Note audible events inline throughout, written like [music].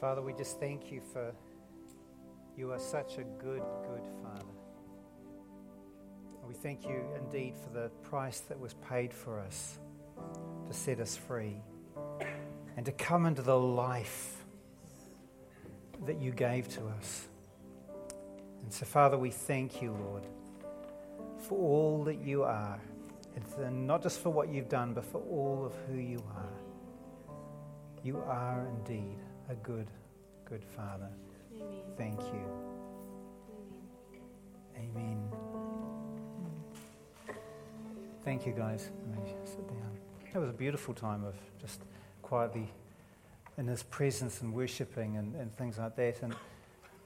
Father, we just thank you for you are such a good, good Father. We thank you indeed for the price that was paid for us to set us free and to come into the life that you gave to us. And so, Father, we thank you, Lord, for all that you are, and not just for what you've done, but for all of who you are. You are indeed a good, good Father. Amen. Thank you. Amen. Amen. Thank you, guys. Sit down. That was a beautiful time of just quietly in His presence and worshiping and, and things like that. And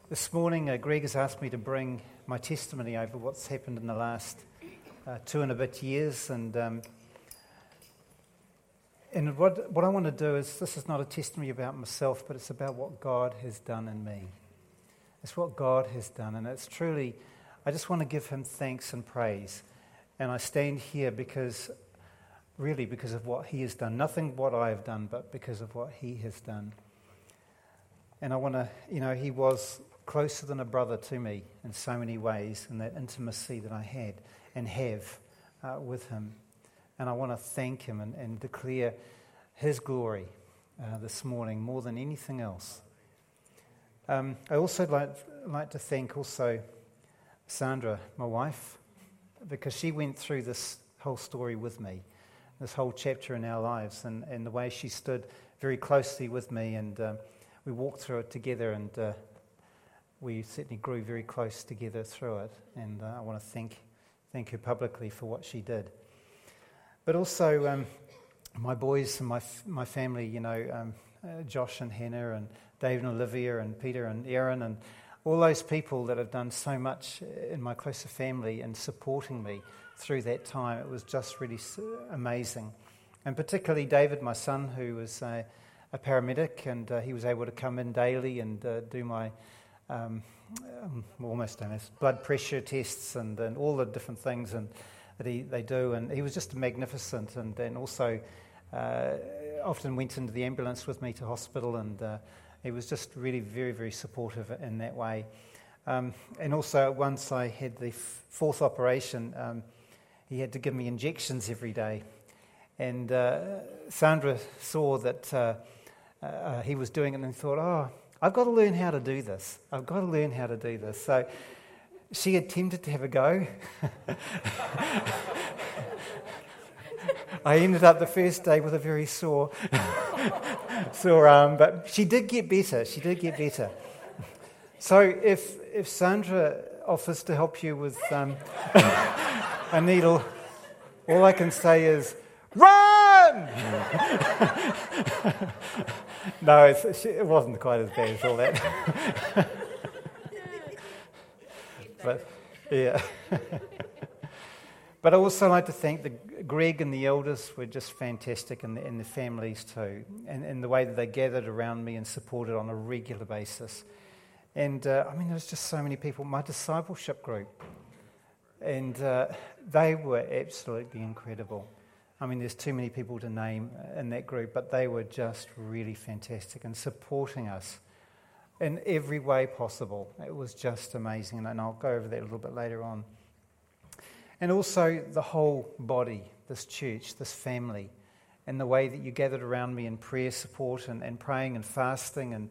this morning, uh, Greg has asked me to bring my testimony over what's happened in the last uh, two and a bit years. And um, and what, what I want to do is this is not a testimony about myself, but it's about what God has done in me. It's what God has done. And it's truly, I just want to give Him thanks and praise. And I stand here because, really, because of what He has done. Nothing what I have done, but because of what He has done. And I want to, you know, He was closer than a brother to me in so many ways, and that intimacy that I had and have uh, with Him. And I want to thank him and, and declare his glory uh, this morning more than anything else. Um, I also like, like to thank also Sandra, my wife, because she went through this whole story with me, this whole chapter in our lives, and, and the way she stood very closely with me, and uh, we walked through it together, and uh, we certainly grew very close together through it. And uh, I want to thank, thank her publicly for what she did. But also, um, my boys and my, my family, you know, um, uh, Josh and Hannah and Dave and Olivia and Peter and Aaron and all those people that have done so much in my closer family and supporting me through that time. It was just really amazing. And particularly David, my son, who was uh, a paramedic, and uh, he was able to come in daily and uh, do my um, um, almost blood pressure tests and, and all the different things. And that he, they do. And he was just magnificent and, and also uh, often went into the ambulance with me to hospital. And uh, he was just really very, very supportive in that way. Um, and also, once I had the f- fourth operation, um, he had to give me injections every day. And uh, Sandra saw that uh, uh, he was doing it and thought, oh, I've got to learn how to do this. I've got to learn how to do this. So she attempted to have a go. I ended up the first day with a very sore, sore arm, but she did get better. She did get better. So if, if Sandra offers to help you with um, a needle, all I can say is, run! [laughs] no, it wasn't quite as bad as all that [laughs] but yeah. [laughs] but I also like to thank the Greg and the elders were just fantastic, and the, and the families too, and, and the way that they gathered around me and supported on a regular basis. And uh, I mean, there was just so many people. My discipleship group, and uh, they were absolutely incredible. I mean, there's too many people to name in that group, but they were just really fantastic and supporting us in every way possible. It was just amazing, and I'll go over that a little bit later on. And also the whole body, this church, this family, and the way that you gathered around me in prayer support and, and praying and fasting. And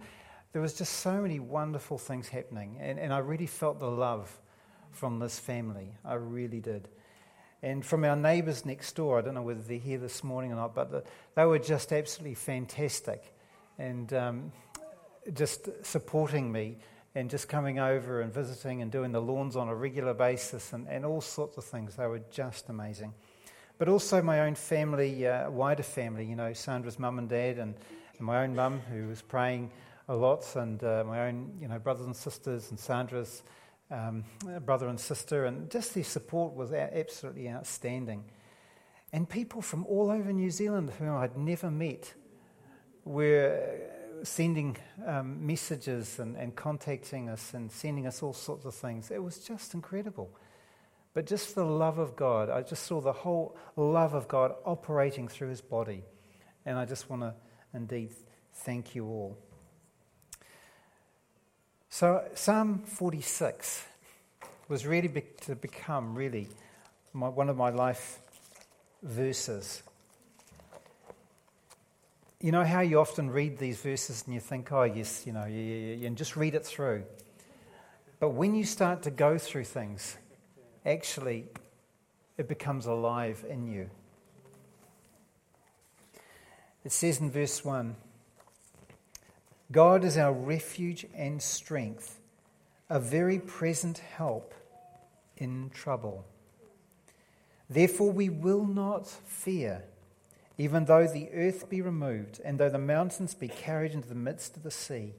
there was just so many wonderful things happening. And, and I really felt the love from this family. I really did. And from our neighbours next door, I don't know whether they're here this morning or not, but the, they were just absolutely fantastic. And um, just supporting me and just coming over and visiting and doing the lawns on a regular basis and, and all sorts of things. They were just amazing. But also my own family, uh, wider family, you know, Sandra's mum and dad and, and my own mum who was praying a lot and uh, my own, you know, brothers and sisters and Sandra's um, brother and sister. And just their support was absolutely outstanding. And people from all over New Zealand whom I'd never met were sending um, messages and, and contacting us and sending us all sorts of things. It was just incredible. But just for the love of God, I just saw the whole love of God operating through his body. And I just want to indeed thank you all. So, Psalm 46 was really be- to become really my, one of my life verses. You know how you often read these verses and you think, oh, yes, you know, yeah, yeah, yeah, and just read it through. But when you start to go through things, actually, it becomes alive in you. It says in verse 1 God is our refuge and strength, a very present help in trouble. Therefore, we will not fear, even though the earth be removed, and though the mountains be carried into the midst of the sea,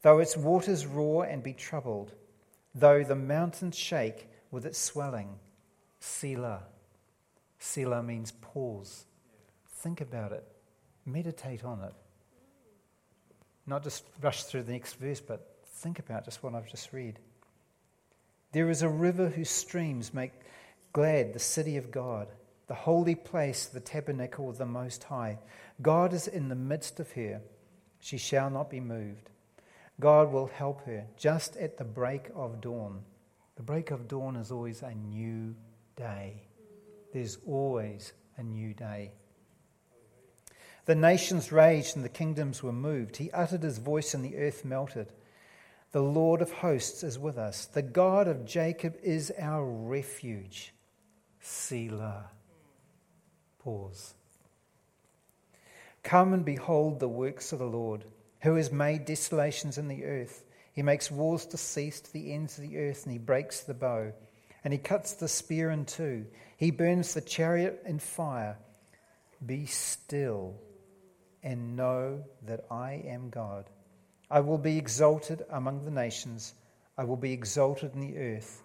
though its waters roar and be troubled, though the mountains shake with its swelling. Selah. Selah means pause. Think about it, meditate on it. Not just rush through the next verse, but think about just what I've just read. There is a river whose streams make glad the city of God, the holy place, the tabernacle of the Most High. God is in the midst of her. She shall not be moved. God will help her just at the break of dawn. The break of dawn is always a new day. There's always a new day. The nations raged and the kingdoms were moved. He uttered his voice and the earth melted. The Lord of hosts is with us. The God of Jacob is our refuge. Selah. Come and behold the works of the Lord, who has made desolations in the earth. He makes wars to cease to the ends of the earth, and he breaks the bow, and he cuts the spear in two. He burns the chariot in fire. Be still and know that I am God. I will be exalted among the nations. I will be exalted in the earth.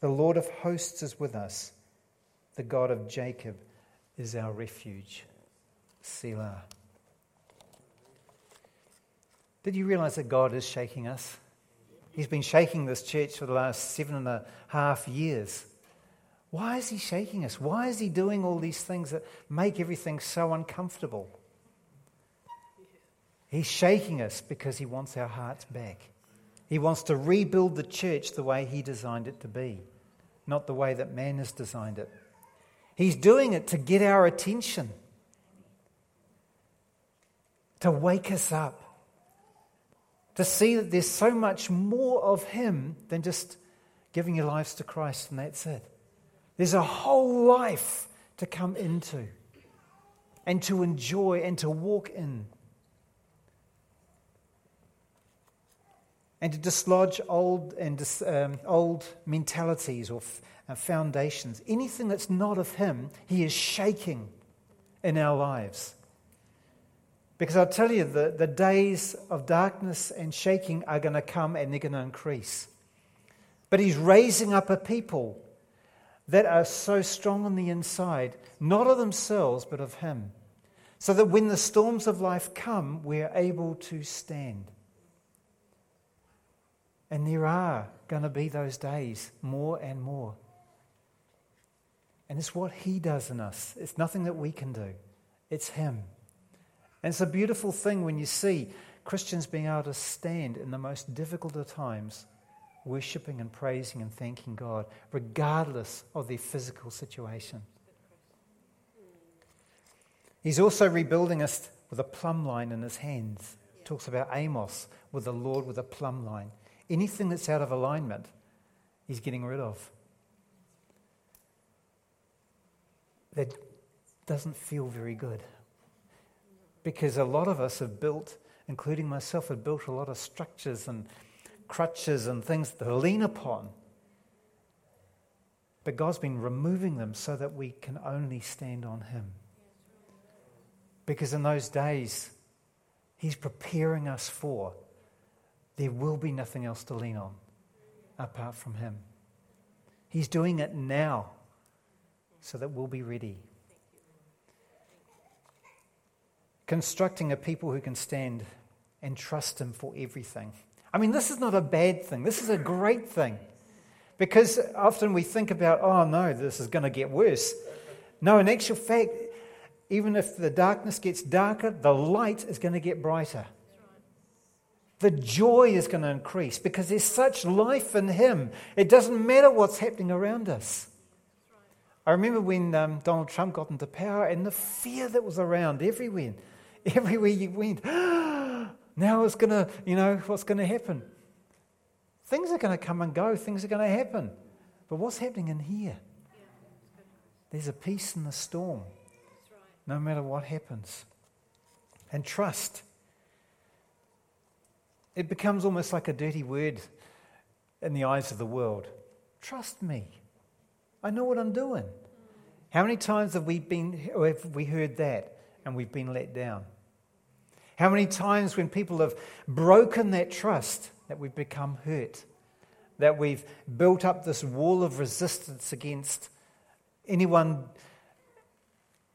The Lord of hosts is with us. The God of Jacob is our refuge. Selah. Did you realize that God is shaking us? He's been shaking this church for the last seven and a half years. Why is he shaking us? Why is he doing all these things that make everything so uncomfortable? He's shaking us because he wants our hearts back. He wants to rebuild the church the way he designed it to be, not the way that man has designed it. He's doing it to get our attention, to wake us up, to see that there's so much more of him than just giving your lives to Christ and that's it. There's a whole life to come into and to enjoy and to walk in. And to dislodge old, and, um, old mentalities or f- uh, foundations. Anything that's not of Him, He is shaking in our lives. Because I'll tell you, the, the days of darkness and shaking are going to come and they're going to increase. But He's raising up a people that are so strong on the inside, not of themselves, but of Him. So that when the storms of life come, we're able to stand. And there are going to be those days more and more. And it's what He does in us. It's nothing that we can do, it's Him. And it's a beautiful thing when you see Christians being able to stand in the most difficult of times, worshipping and praising and thanking God, regardless of their physical situation. He's also rebuilding us with a plumb line in his hands. Talks about Amos with the Lord with a plumb line. Anything that's out of alignment, he's getting rid of. That doesn't feel very good. Because a lot of us have built, including myself, have built a lot of structures and crutches and things to lean upon. But God's been removing them so that we can only stand on Him. Because in those days, He's preparing us for there will be nothing else to lean on apart from Him. He's doing it now so that we'll be ready. Constructing a people who can stand and trust Him for everything. I mean, this is not a bad thing, this is a great thing. Because often we think about, oh no, this is going to get worse. No, in actual fact, even if the darkness gets darker, the light is going to get brighter. The joy is going to increase because there's such life in Him. It doesn't matter what's happening around us. I remember when um, Donald Trump got into power and the fear that was around everywhere. [laughs] Everywhere you went, [gasps] now it's going to, you know, what's going to happen? Things are going to come and go, things are going to happen. But what's happening in here? There's a peace in the storm, no matter what happens. And trust. It becomes almost like a dirty word in the eyes of the world. Trust me. I know what I'm doing. How many times have we, been, have we heard that and we've been let down? How many times when people have broken that trust that we've become hurt, that we've built up this wall of resistance against anyone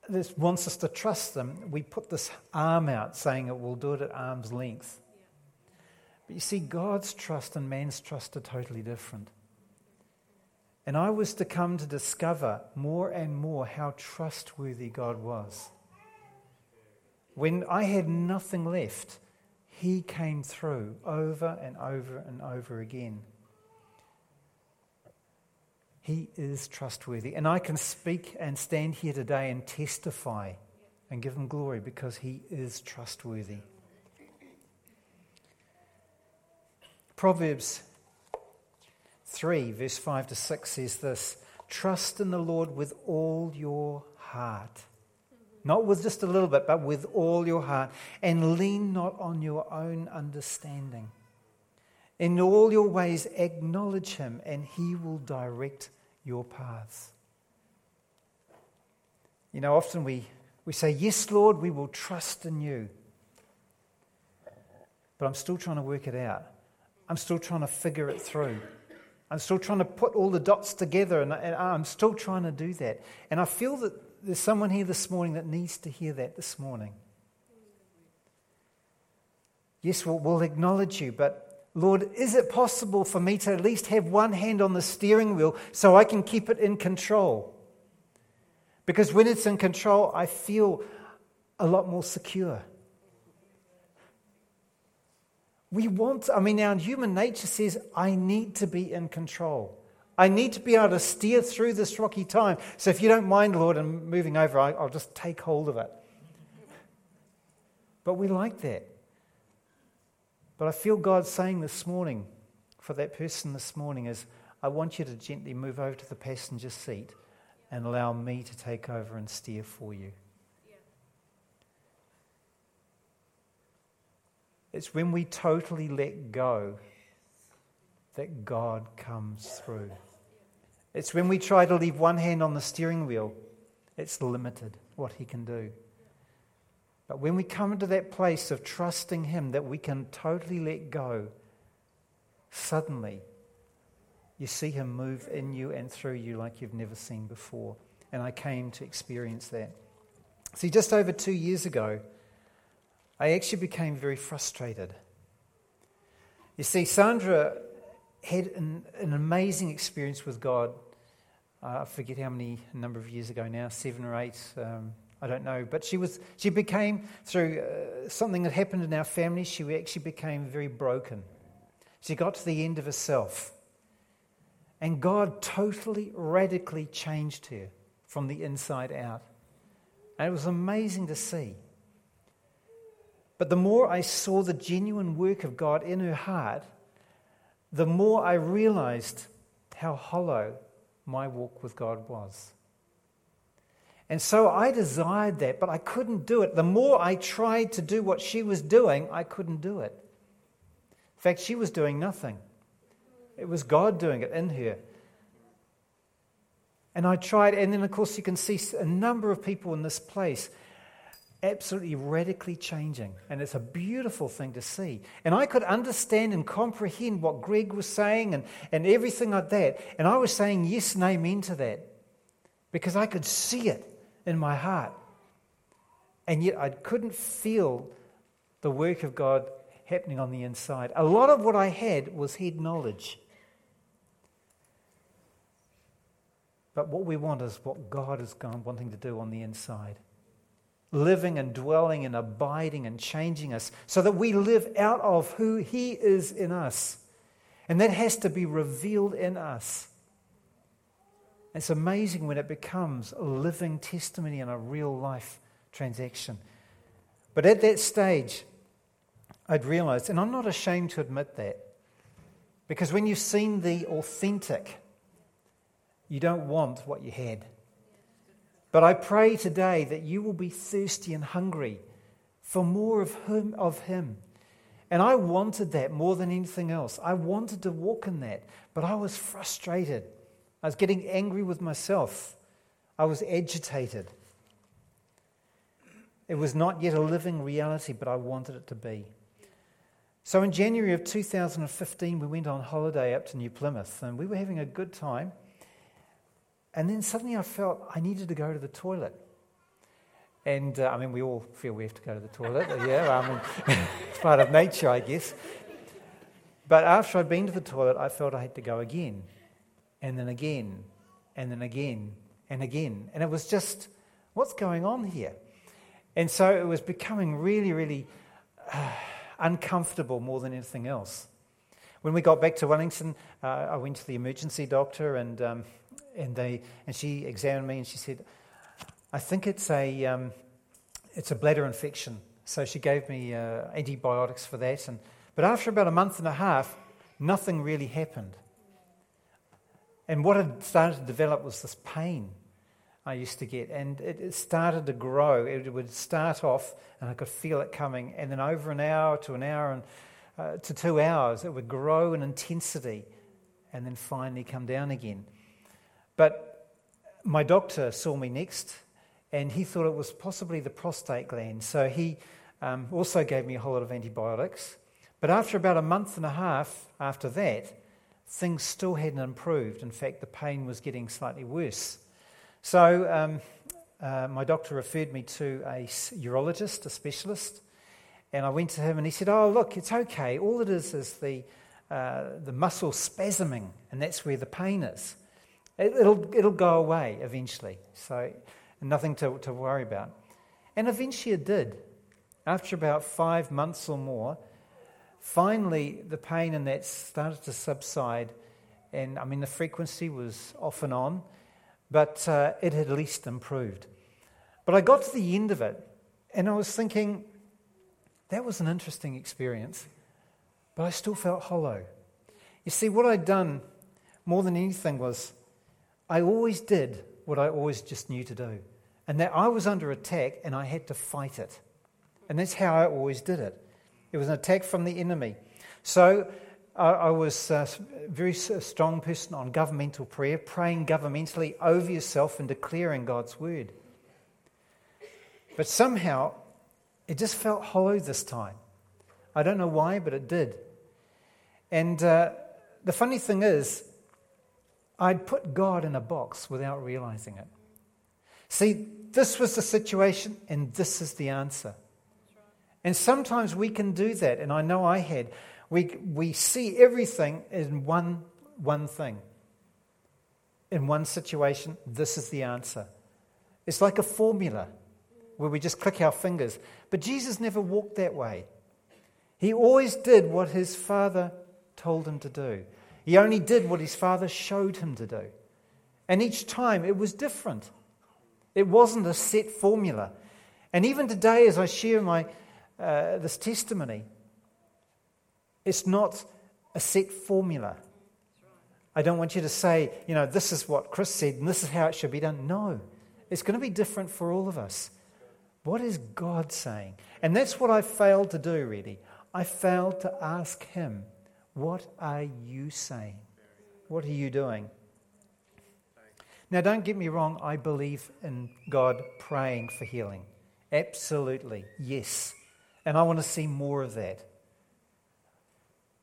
that wants us to trust them, we put this arm out saying it will do it at arm's length. But you see, God's trust and man's trust are totally different. And I was to come to discover more and more how trustworthy God was. When I had nothing left, He came through over and over and over again. He is trustworthy. And I can speak and stand here today and testify and give Him glory because He is trustworthy. Proverbs 3, verse 5 to 6 says this Trust in the Lord with all your heart. Not with just a little bit, but with all your heart. And lean not on your own understanding. In all your ways, acknowledge him, and he will direct your paths. You know, often we, we say, Yes, Lord, we will trust in you. But I'm still trying to work it out. I'm still trying to figure it through. I'm still trying to put all the dots together, and, and I'm still trying to do that. And I feel that there's someone here this morning that needs to hear that this morning. Yes, we'll, we'll acknowledge you, but Lord, is it possible for me to at least have one hand on the steering wheel so I can keep it in control? Because when it's in control, I feel a lot more secure. We want, I mean, our human nature says, I need to be in control. I need to be able to steer through this rocky time. So if you don't mind, Lord, and moving over, I'll just take hold of it. But we like that. But I feel God saying this morning, for that person this morning, is I want you to gently move over to the passenger seat and allow me to take over and steer for you. It's when we totally let go that God comes through. It's when we try to leave one hand on the steering wheel, it's limited what He can do. But when we come into that place of trusting Him that we can totally let go, suddenly you see Him move in you and through you like you've never seen before. And I came to experience that. See, just over two years ago, I actually became very frustrated. You see, Sandra had an, an amazing experience with God. Uh, I forget how many number of years ago now, seven or eight. Um, I don't know, but she was. She became through uh, something that happened in our family. She actually became very broken. She got to the end of herself, and God totally, radically changed her from the inside out, and it was amazing to see. But the more I saw the genuine work of God in her heart, the more I realized how hollow my walk with God was. And so I desired that, but I couldn't do it. The more I tried to do what she was doing, I couldn't do it. In fact, she was doing nothing. It was God doing it in her. And I tried, and then, of course, you can see a number of people in this place absolutely radically changing. And it's a beautiful thing to see. And I could understand and comprehend what Greg was saying and, and everything like that. And I was saying yes and amen to that because I could see it in my heart. And yet I couldn't feel the work of God happening on the inside. A lot of what I had was head knowledge. But what we want is what God is wanting to do on the inside. Living and dwelling and abiding and changing us so that we live out of who He is in us. And that has to be revealed in us. It's amazing when it becomes a living testimony and a real life transaction. But at that stage, I'd realized, and I'm not ashamed to admit that, because when you've seen the authentic, you don't want what you had. But I pray today that you will be thirsty and hungry for more of him, of him. And I wanted that more than anything else. I wanted to walk in that, but I was frustrated. I was getting angry with myself. I was agitated. It was not yet a living reality, but I wanted it to be. So in January of 2015, we went on holiday up to New Plymouth, and we were having a good time. And then suddenly I felt I needed to go to the toilet. And uh, I mean, we all feel we have to go to the toilet. yeah, I mean, [laughs] it's part of nature, I guess. But after I'd been to the toilet, I felt I had to go again, and then again, and then again, and again. And it was just, what's going on here? And so it was becoming really, really uh, uncomfortable more than anything else. When we got back to Wellington, uh, I went to the emergency doctor, and um, and they and she examined me and she said, "I think it's a um, it's a bladder infection." So she gave me uh, antibiotics for that, and but after about a month and a half, nothing really happened. And what had started to develop was this pain I used to get, and it, it started to grow. It would start off, and I could feel it coming, and then over an hour to an hour and uh, to two hours, it would grow in intensity, and then finally come down again. But my doctor saw me next, and he thought it was possibly the prostate gland. So he um, also gave me a whole lot of antibiotics. But after about a month and a half after that, things still hadn't improved. In fact, the pain was getting slightly worse. So um, uh, my doctor referred me to a urologist, a specialist, and I went to him and he said, Oh, look, it's okay. All it is is the, uh, the muscle spasming, and that's where the pain is. It, will it'll go away eventually, so nothing to, to worry about. And eventually it did. After about five months or more, finally the pain in that started to subside. And I mean, the frequency was off and on, but uh, it had at least improved. But I got to the end of it, and I was thinking, that was an interesting experience, but I still felt hollow. You see, what I'd done more than anything was I always did what I always just knew to do. And that I was under attack and I had to fight it. And that's how I always did it. It was an attack from the enemy. So I, I was a very strong person on governmental prayer, praying governmentally over yourself and declaring God's word. But somehow it just felt hollow this time. I don't know why, but it did. And uh, the funny thing is, I'd put God in a box without realizing it. See, this was the situation, and this is the answer. And sometimes we can do that, and I know I had. We, we see everything in one, one thing. In one situation, this is the answer. It's like a formula where we just click our fingers. But Jesus never walked that way. He always did what his Father told him to do. He only did what his father showed him to do. And each time it was different. It wasn't a set formula. And even today, as I share my, uh, this testimony, it's not a set formula. I don't want you to say, you know, this is what Chris said and this is how it should be done. No, it's going to be different for all of us. What is God saying? And that's what I failed to do, really. I failed to ask Him what are you saying? What are you doing? Now, don't get me wrong, I believe in God praying for healing. Absolutely, yes. And I want to see more of that.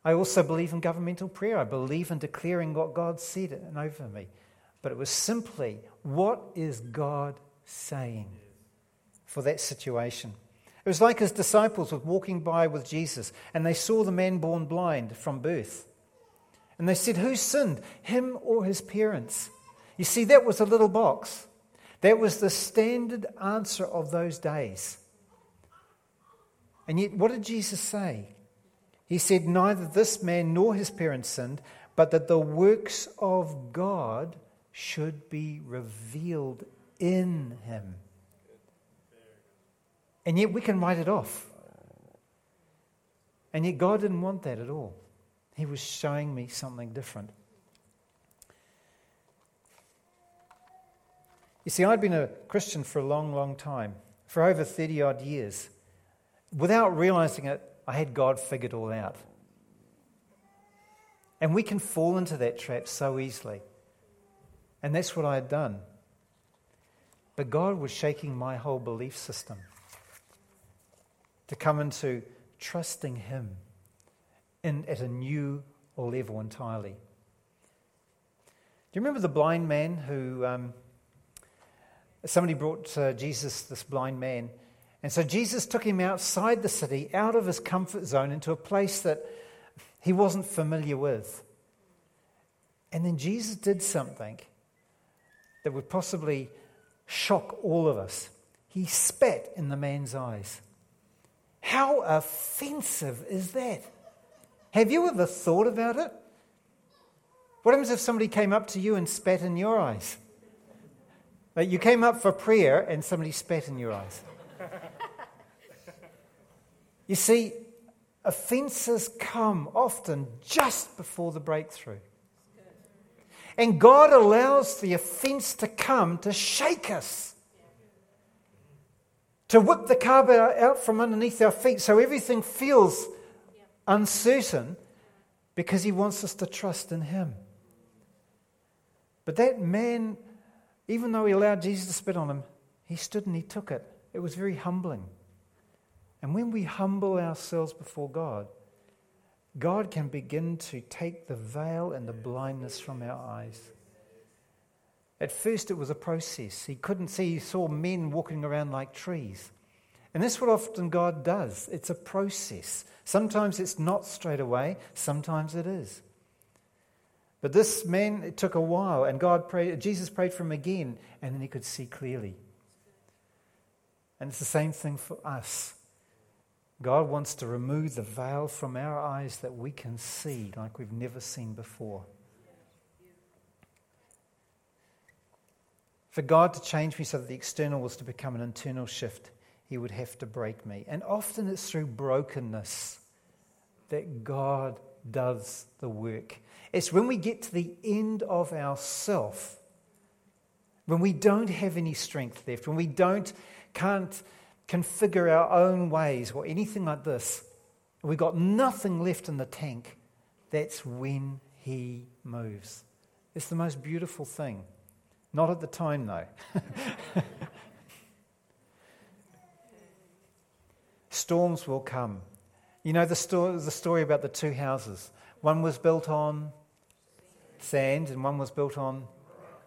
I also believe in governmental prayer. I believe in declaring what God said and over me. But it was simply, what is God saying for that situation? It was like his disciples were walking by with Jesus and they saw the man born blind from birth. And they said, Who sinned, him or his parents? You see, that was a little box. That was the standard answer of those days. And yet, what did Jesus say? He said, Neither this man nor his parents sinned, but that the works of God should be revealed in him. And yet, we can write it off. And yet, God didn't want that at all. He was showing me something different. You see, I'd been a Christian for a long, long time, for over 30 odd years. Without realizing it, I had God figured all out. And we can fall into that trap so easily. And that's what I had done. But God was shaking my whole belief system to come into trusting Him in, at a new level entirely. Do you remember the blind man who um, somebody brought uh, Jesus this blind man? And so Jesus took him outside the city, out of his comfort zone, into a place that he wasn't familiar with. And then Jesus did something that would possibly shock all of us. He spat in the man's eyes. How offensive is that? Have you ever thought about it? What happens if somebody came up to you and spat in your eyes? Like you came up for prayer and somebody spat in your eyes. [laughs] You see, offenses come often just before the breakthrough. And God allows the offense to come to shake us to whip the carpet out from underneath our feet so everything feels uncertain because he wants us to trust in him. But that man, even though he allowed Jesus to spit on him, he stood and he took it. It was very humbling. And when we humble ourselves before God, God can begin to take the veil and the blindness from our eyes. At first, it was a process. He couldn't see, he saw men walking around like trees. And that's what often God does it's a process. Sometimes it's not straight away, sometimes it is. But this man, it took a while, and God prayed, Jesus prayed for him again, and then he could see clearly. And it's the same thing for us. God wants to remove the veil from our eyes that we can see like we've never seen before. For God to change me so that the external was to become an internal shift, He would have to break me. And often it's through brokenness that God does the work. It's when we get to the end of ourself, when we don't have any strength left, when we don't, can't configure our own ways or anything like this, we've got nothing left in the tank, that's when He moves. It's the most beautiful thing. Not at the time, though. [laughs] Storms will come. You know the story, the story about the two houses. One was built on sand and one was built on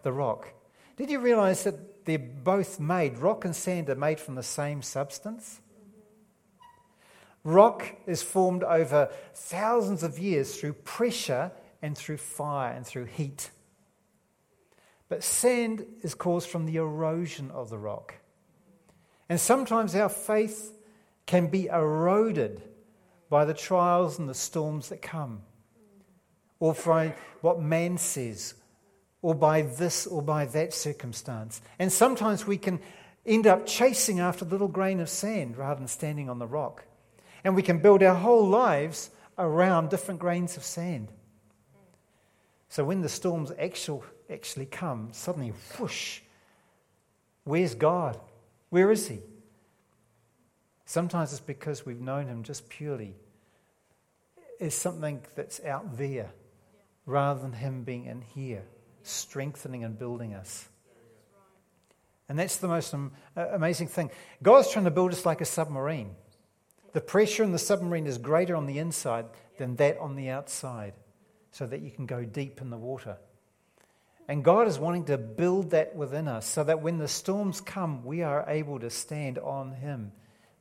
the rock. Did you realize that they're both made, rock and sand are made from the same substance? Rock is formed over thousands of years through pressure and through fire and through heat. But sand is caused from the erosion of the rock. And sometimes our faith can be eroded by the trials and the storms that come, or by what man says, or by this or by that circumstance. And sometimes we can end up chasing after a little grain of sand rather than standing on the rock. And we can build our whole lives around different grains of sand. So when the storms actual, actually come, suddenly, whoosh, where's God? Where is He? Sometimes it's because we've known Him just purely as something that's out there rather than Him being in here, strengthening and building us. And that's the most amazing thing. God's trying to build us like a submarine. The pressure in the submarine is greater on the inside than that on the outside so that you can go deep in the water. And God is wanting to build that within us so that when the storms come, we are able to stand on Him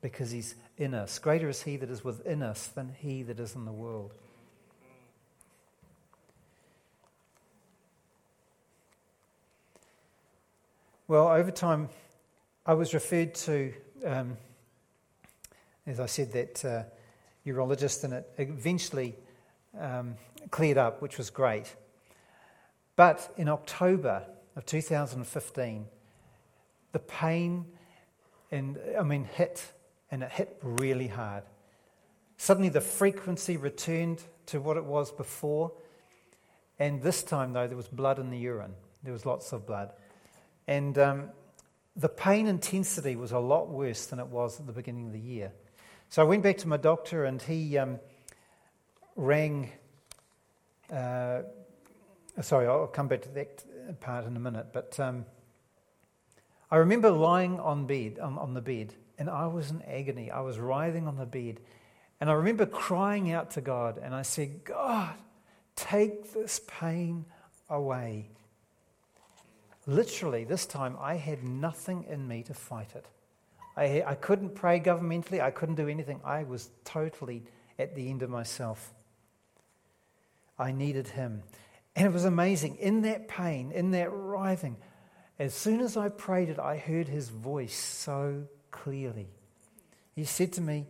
because He's in us. Greater is He that is within us than He that is in the world. Well, over time, I was referred to, um, as I said, that uh, urologist, and it eventually um, cleared up, which was great. But in October of 2015, the pain and I mean hit, and it hit really hard. Suddenly, the frequency returned to what it was before, and this time, though, there was blood in the urine. There was lots of blood, and um, the pain intensity was a lot worse than it was at the beginning of the year. So I went back to my doctor, and he um, rang. Uh, sorry, I'll come back to that part in a minute, but. Um, I remember lying on bed on, on the bed, and I was in agony. I was writhing on the bed, and I remember crying out to God, and I said, "God, take this pain away." Literally, this time I had nothing in me to fight it. I, I couldn't pray governmentally. I couldn't do anything. I was totally at the end of myself. I needed Him. And it was amazing. In that pain, in that writhing, as soon as I prayed it, I heard his voice so clearly. He said to me,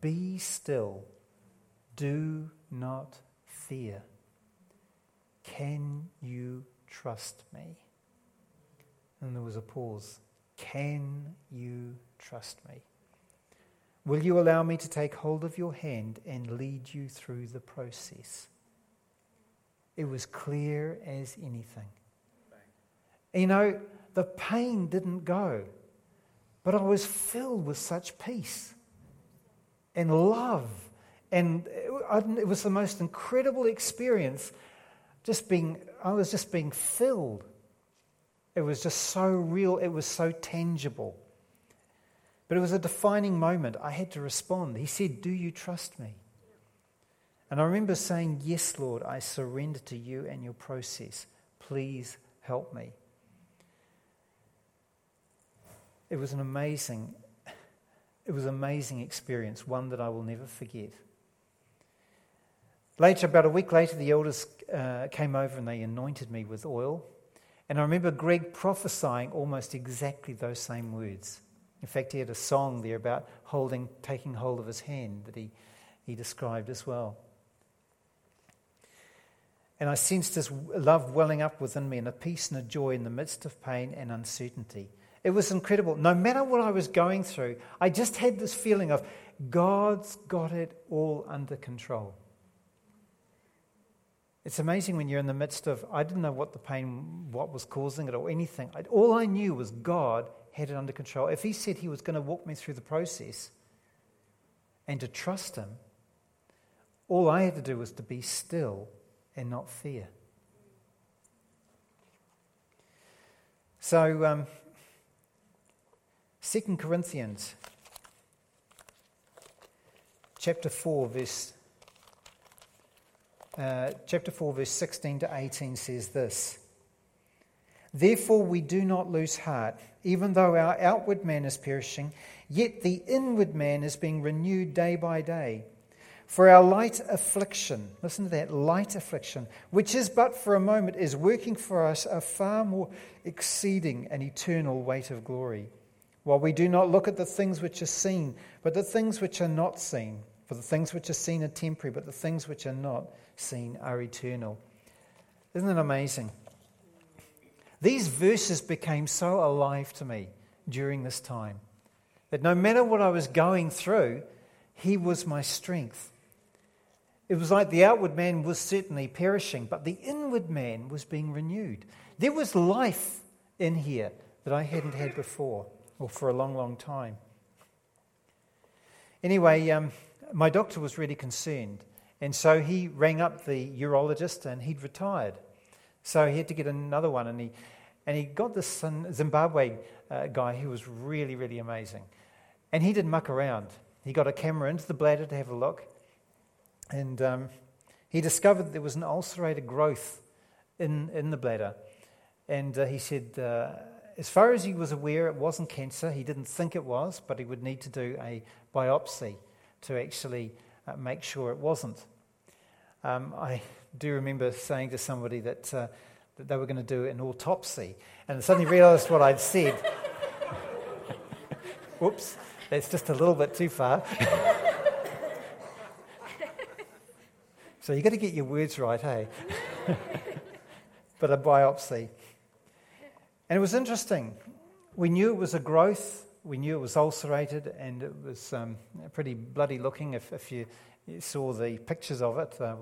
Be still, do not fear. Can you trust me? And there was a pause. Can you trust me? Will you allow me to take hold of your hand and lead you through the process? It was clear as anything. You know, the pain didn't go, but I was filled with such peace and love. And it was the most incredible experience. Just being, I was just being filled. It was just so real, it was so tangible. But it was a defining moment. I had to respond. He said, Do you trust me? And I remember saying, Yes, Lord, I surrender to you and your process. Please help me. It was an amazing, it was an amazing experience, one that I will never forget. Later, about a week later, the elders uh, came over and they anointed me with oil. And I remember Greg prophesying almost exactly those same words. In fact, he had a song there about holding, taking hold of his hand that he, he described as well. And I sensed this love welling up within me and a peace and a joy in the midst of pain and uncertainty. It was incredible. No matter what I was going through, I just had this feeling of God's got it all under control. It's amazing when you're in the midst of, I didn't know what the pain, what was causing it or anything. All I knew was God had it under control. If He said He was going to walk me through the process and to trust Him, all I had to do was to be still and not fear. So, um, 2 Corinthians chapter 4 verse uh, chapter 4 verse 16 to 18 says this Therefore we do not lose heart even though our outward man is perishing yet the inward man is being renewed day by day for our light affliction listen to that light affliction which is but for a moment is working for us a far more exceeding and eternal weight of glory while we do not look at the things which are seen, but the things which are not seen. For the things which are seen are temporary, but the things which are not seen are eternal. Isn't it amazing? These verses became so alive to me during this time that no matter what I was going through, He was my strength. It was like the outward man was certainly perishing, but the inward man was being renewed. There was life in here that I hadn't had before or for a long, long time. Anyway, um, my doctor was really concerned, and so he rang up the urologist, and he'd retired. So he had to get another one, and he, and he got this Zimbabwe uh, guy who was really, really amazing. And he didn't muck around. He got a camera into the bladder to have a look, and um, he discovered there was an ulcerated growth in, in the bladder. And uh, he said, uh, as far as he was aware, it wasn't cancer. He didn't think it was, but he would need to do a biopsy to actually uh, make sure it wasn't. Um, I do remember saying to somebody that uh, that they were going to do an autopsy. And suddenly realized what I'd said. [laughs] Whoops, that's just a little bit too far. [laughs] so you've got to get your words right, hey? [laughs] but a biopsy. And it was interesting. We knew it was a growth, we knew it was ulcerated, and it was um, pretty bloody looking if, if you, you, saw the pictures of it. Uh,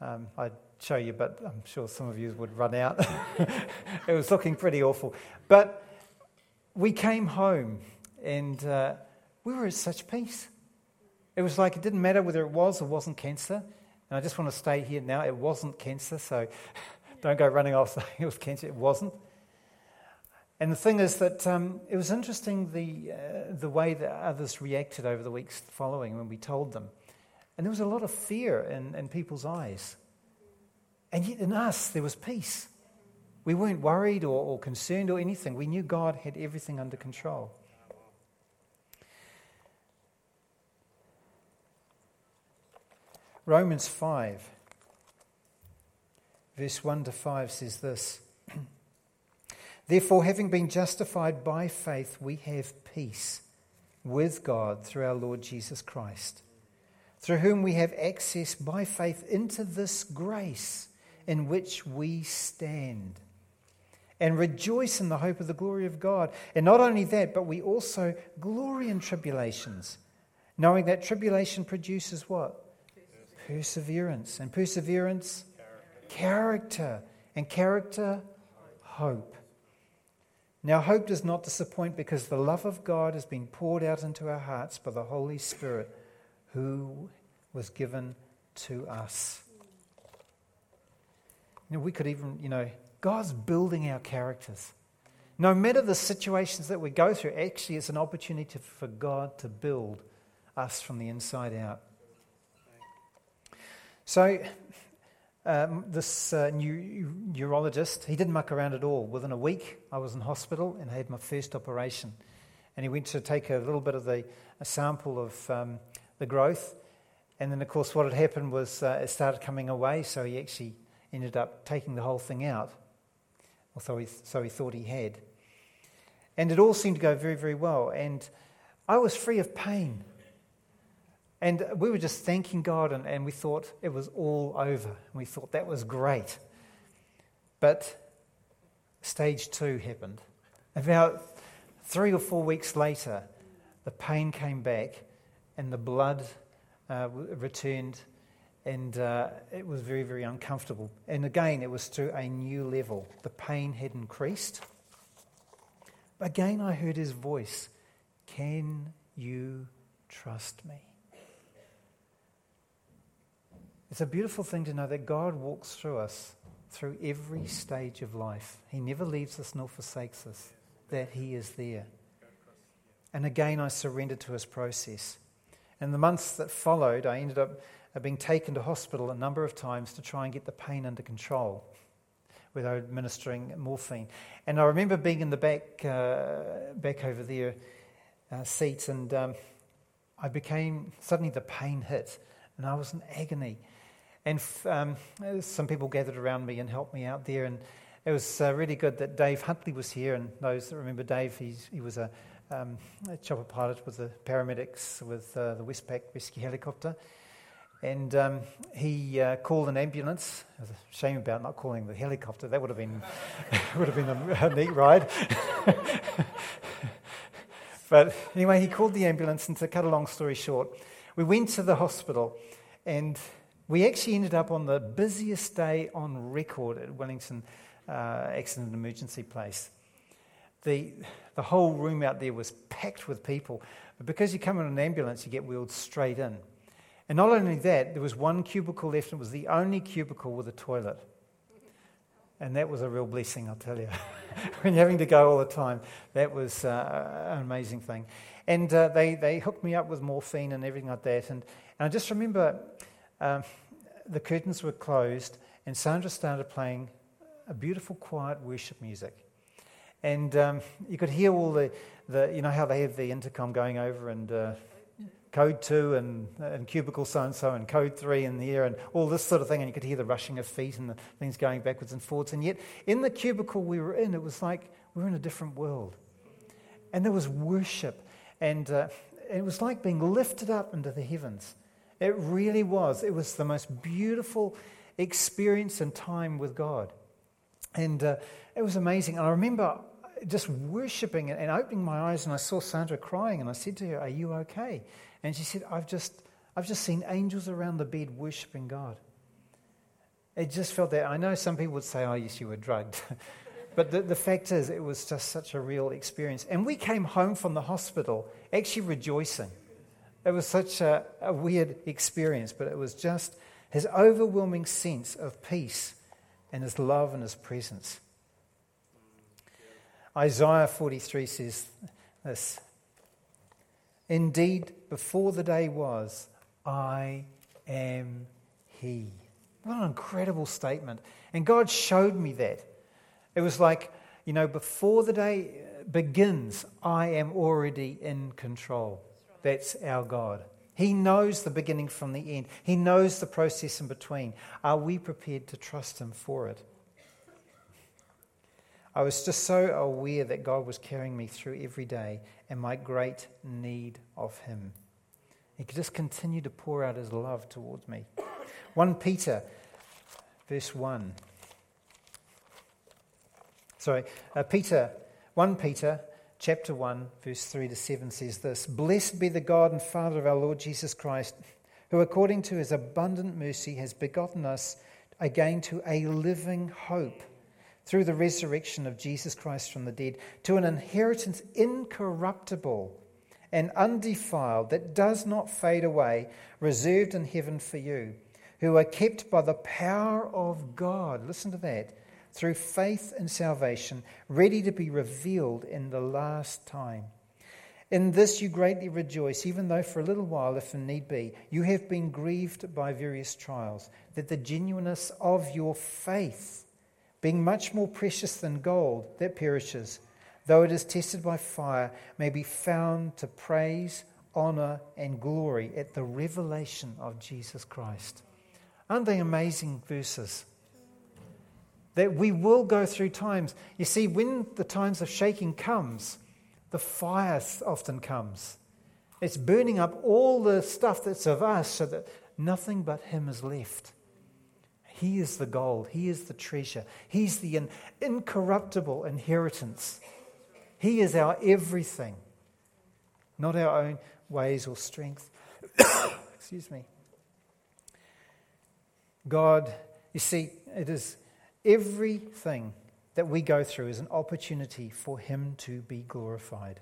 um, I'd show you, but I'm sure some of you would run out. [laughs] it was looking pretty awful. But we came home and uh, we were at such peace. It was like it didn't matter whether it was or wasn't cancer. And I just want to stay here now. It wasn't cancer, so [laughs] don't go running off saying [laughs] it was cancer. It wasn't. And the thing is that um, it was interesting the, uh, the way that others reacted over the weeks following when we told them. And there was a lot of fear in, in people's eyes. And yet in us, there was peace. We weren't worried or, or concerned or anything. We knew God had everything under control. Romans 5, verse 1 to 5 says this [clears throat] Therefore, having been justified by faith, we have peace with God through our Lord Jesus Christ, through whom we have access by faith into this grace in which we stand and rejoice in the hope of the glory of God. And not only that, but we also glory in tribulations, knowing that tribulation produces what? Perseverance. And perseverance, character. And character, hope. Now, hope does not disappoint because the love of God has been poured out into our hearts by the Holy Spirit who was given to us. Know, we could even, you know, God's building our characters. No matter the situations that we go through, actually, it's an opportunity for God to build us from the inside out. So, um, this uh, new urologist, he didn't muck around at all. Within a week, I was in hospital and had my first operation. And he went to take a little bit of the a sample of um, the growth. And then, of course, what had happened was uh, it started coming away, so he actually ended up taking the whole thing out. Or so he, so he thought he had. And it all seemed to go very, very well. And I was free of pain. And we were just thanking God, and, and we thought it was all over. We thought that was great. But stage two happened. About three or four weeks later, the pain came back, and the blood uh, returned, and uh, it was very, very uncomfortable. And again, it was to a new level. The pain had increased. Again, I heard his voice Can you trust me? It's a beautiful thing to know that God walks through us through every stage of life. He never leaves us nor forsakes us, that He is there. And again, I surrendered to His process. In the months that followed, I ended up being taken to hospital a number of times to try and get the pain under control they administering morphine. And I remember being in the back, uh, back over there uh, seat, and um, I became, suddenly the pain hit, and I was in agony. And um, some people gathered around me and helped me out there. And it was uh, really good that Dave Huntley was here. And those that remember Dave, he was a, um, a, chopper pilot with the paramedics with uh, the Westpac rescue helicopter. And um, he uh, called an ambulance. It was a shame about not calling the helicopter. That would have been, [laughs] would have been a, a neat ride. [laughs] but anyway, he called the ambulance. And to cut a long story short, we went to the hospital. And we actually ended up on the busiest day on record at Wellington uh, Accident and Emergency Place. The, the whole room out there was packed with people. But because you come in an ambulance, you get wheeled straight in. And not only that, there was one cubicle left, and it was the only cubicle with a toilet. And that was a real blessing, I'll tell you. [laughs] when you're having to go all the time, that was uh, an amazing thing. And uh, they, they hooked me up with morphine and everything like that. And, and I just remember um, the curtains were closed, and Sandra started playing a beautiful, quiet worship music. And um, you could hear all the, the, you know, how they have the intercom going over and uh, code two and, and cubicle so and so and code three in the air and all this sort of thing. And you could hear the rushing of feet and the things going backwards and forwards. And yet, in the cubicle we were in, it was like we were in a different world. And there was worship. And uh, it was like being lifted up into the heavens. It really was. It was the most beautiful experience and time with God. And uh, it was amazing. And I remember just worshiping and opening my eyes, and I saw Sandra crying, and I said to her, Are you okay? And she said, I've just, I've just seen angels around the bed worshiping God. It just felt that. I know some people would say, Oh, yes, you were drugged. [laughs] but the, the fact is, it was just such a real experience. And we came home from the hospital actually rejoicing. It was such a, a weird experience, but it was just his overwhelming sense of peace and his love and his presence. Isaiah 43 says this Indeed, before the day was, I am He. What an incredible statement. And God showed me that. It was like, you know, before the day begins, I am already in control. That's our God. He knows the beginning from the end, He knows the process in between. Are we prepared to trust Him for it? I was just so aware that God was carrying me through every day and my great need of Him. He could just continue to pour out His love towards me. 1 Peter, verse 1. Sorry, uh, Peter, 1 Peter chapter 1, verse 3 to 7 says this Blessed be the God and Father of our Lord Jesus Christ, who according to his abundant mercy has begotten us again to a living hope through the resurrection of Jesus Christ from the dead, to an inheritance incorruptible and undefiled that does not fade away, reserved in heaven for you, who are kept by the power of God. Listen to that through faith and salvation, ready to be revealed in the last time. In this you greatly rejoice, even though for a little while, if need be, you have been grieved by various trials, that the genuineness of your faith, being much more precious than gold that perishes, though it is tested by fire, may be found to praise, honor, and glory at the revelation of Jesus Christ. Aren't they amazing verses? That we will go through times. You see, when the times of shaking comes, the fire often comes. It's burning up all the stuff that's of us so that nothing but Him is left. He is the gold. He is the treasure. He's the in- incorruptible inheritance. He is our everything, not our own ways or strength. [coughs] Excuse me. God, you see, it is Everything that we go through is an opportunity for Him to be glorified.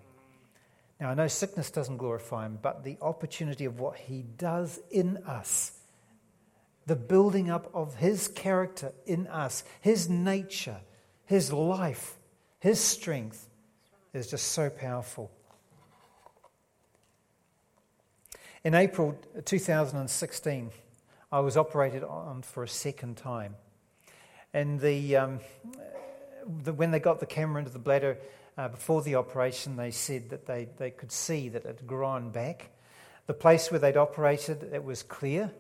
Now, I know sickness doesn't glorify Him, but the opportunity of what He does in us, the building up of His character in us, His nature, His life, His strength is just so powerful. In April 2016, I was operated on for a second time. And the, um, the, when they got the camera into the bladder uh, before the operation, they said that they, they could see that it had grown back. The place where they'd operated, it was clear,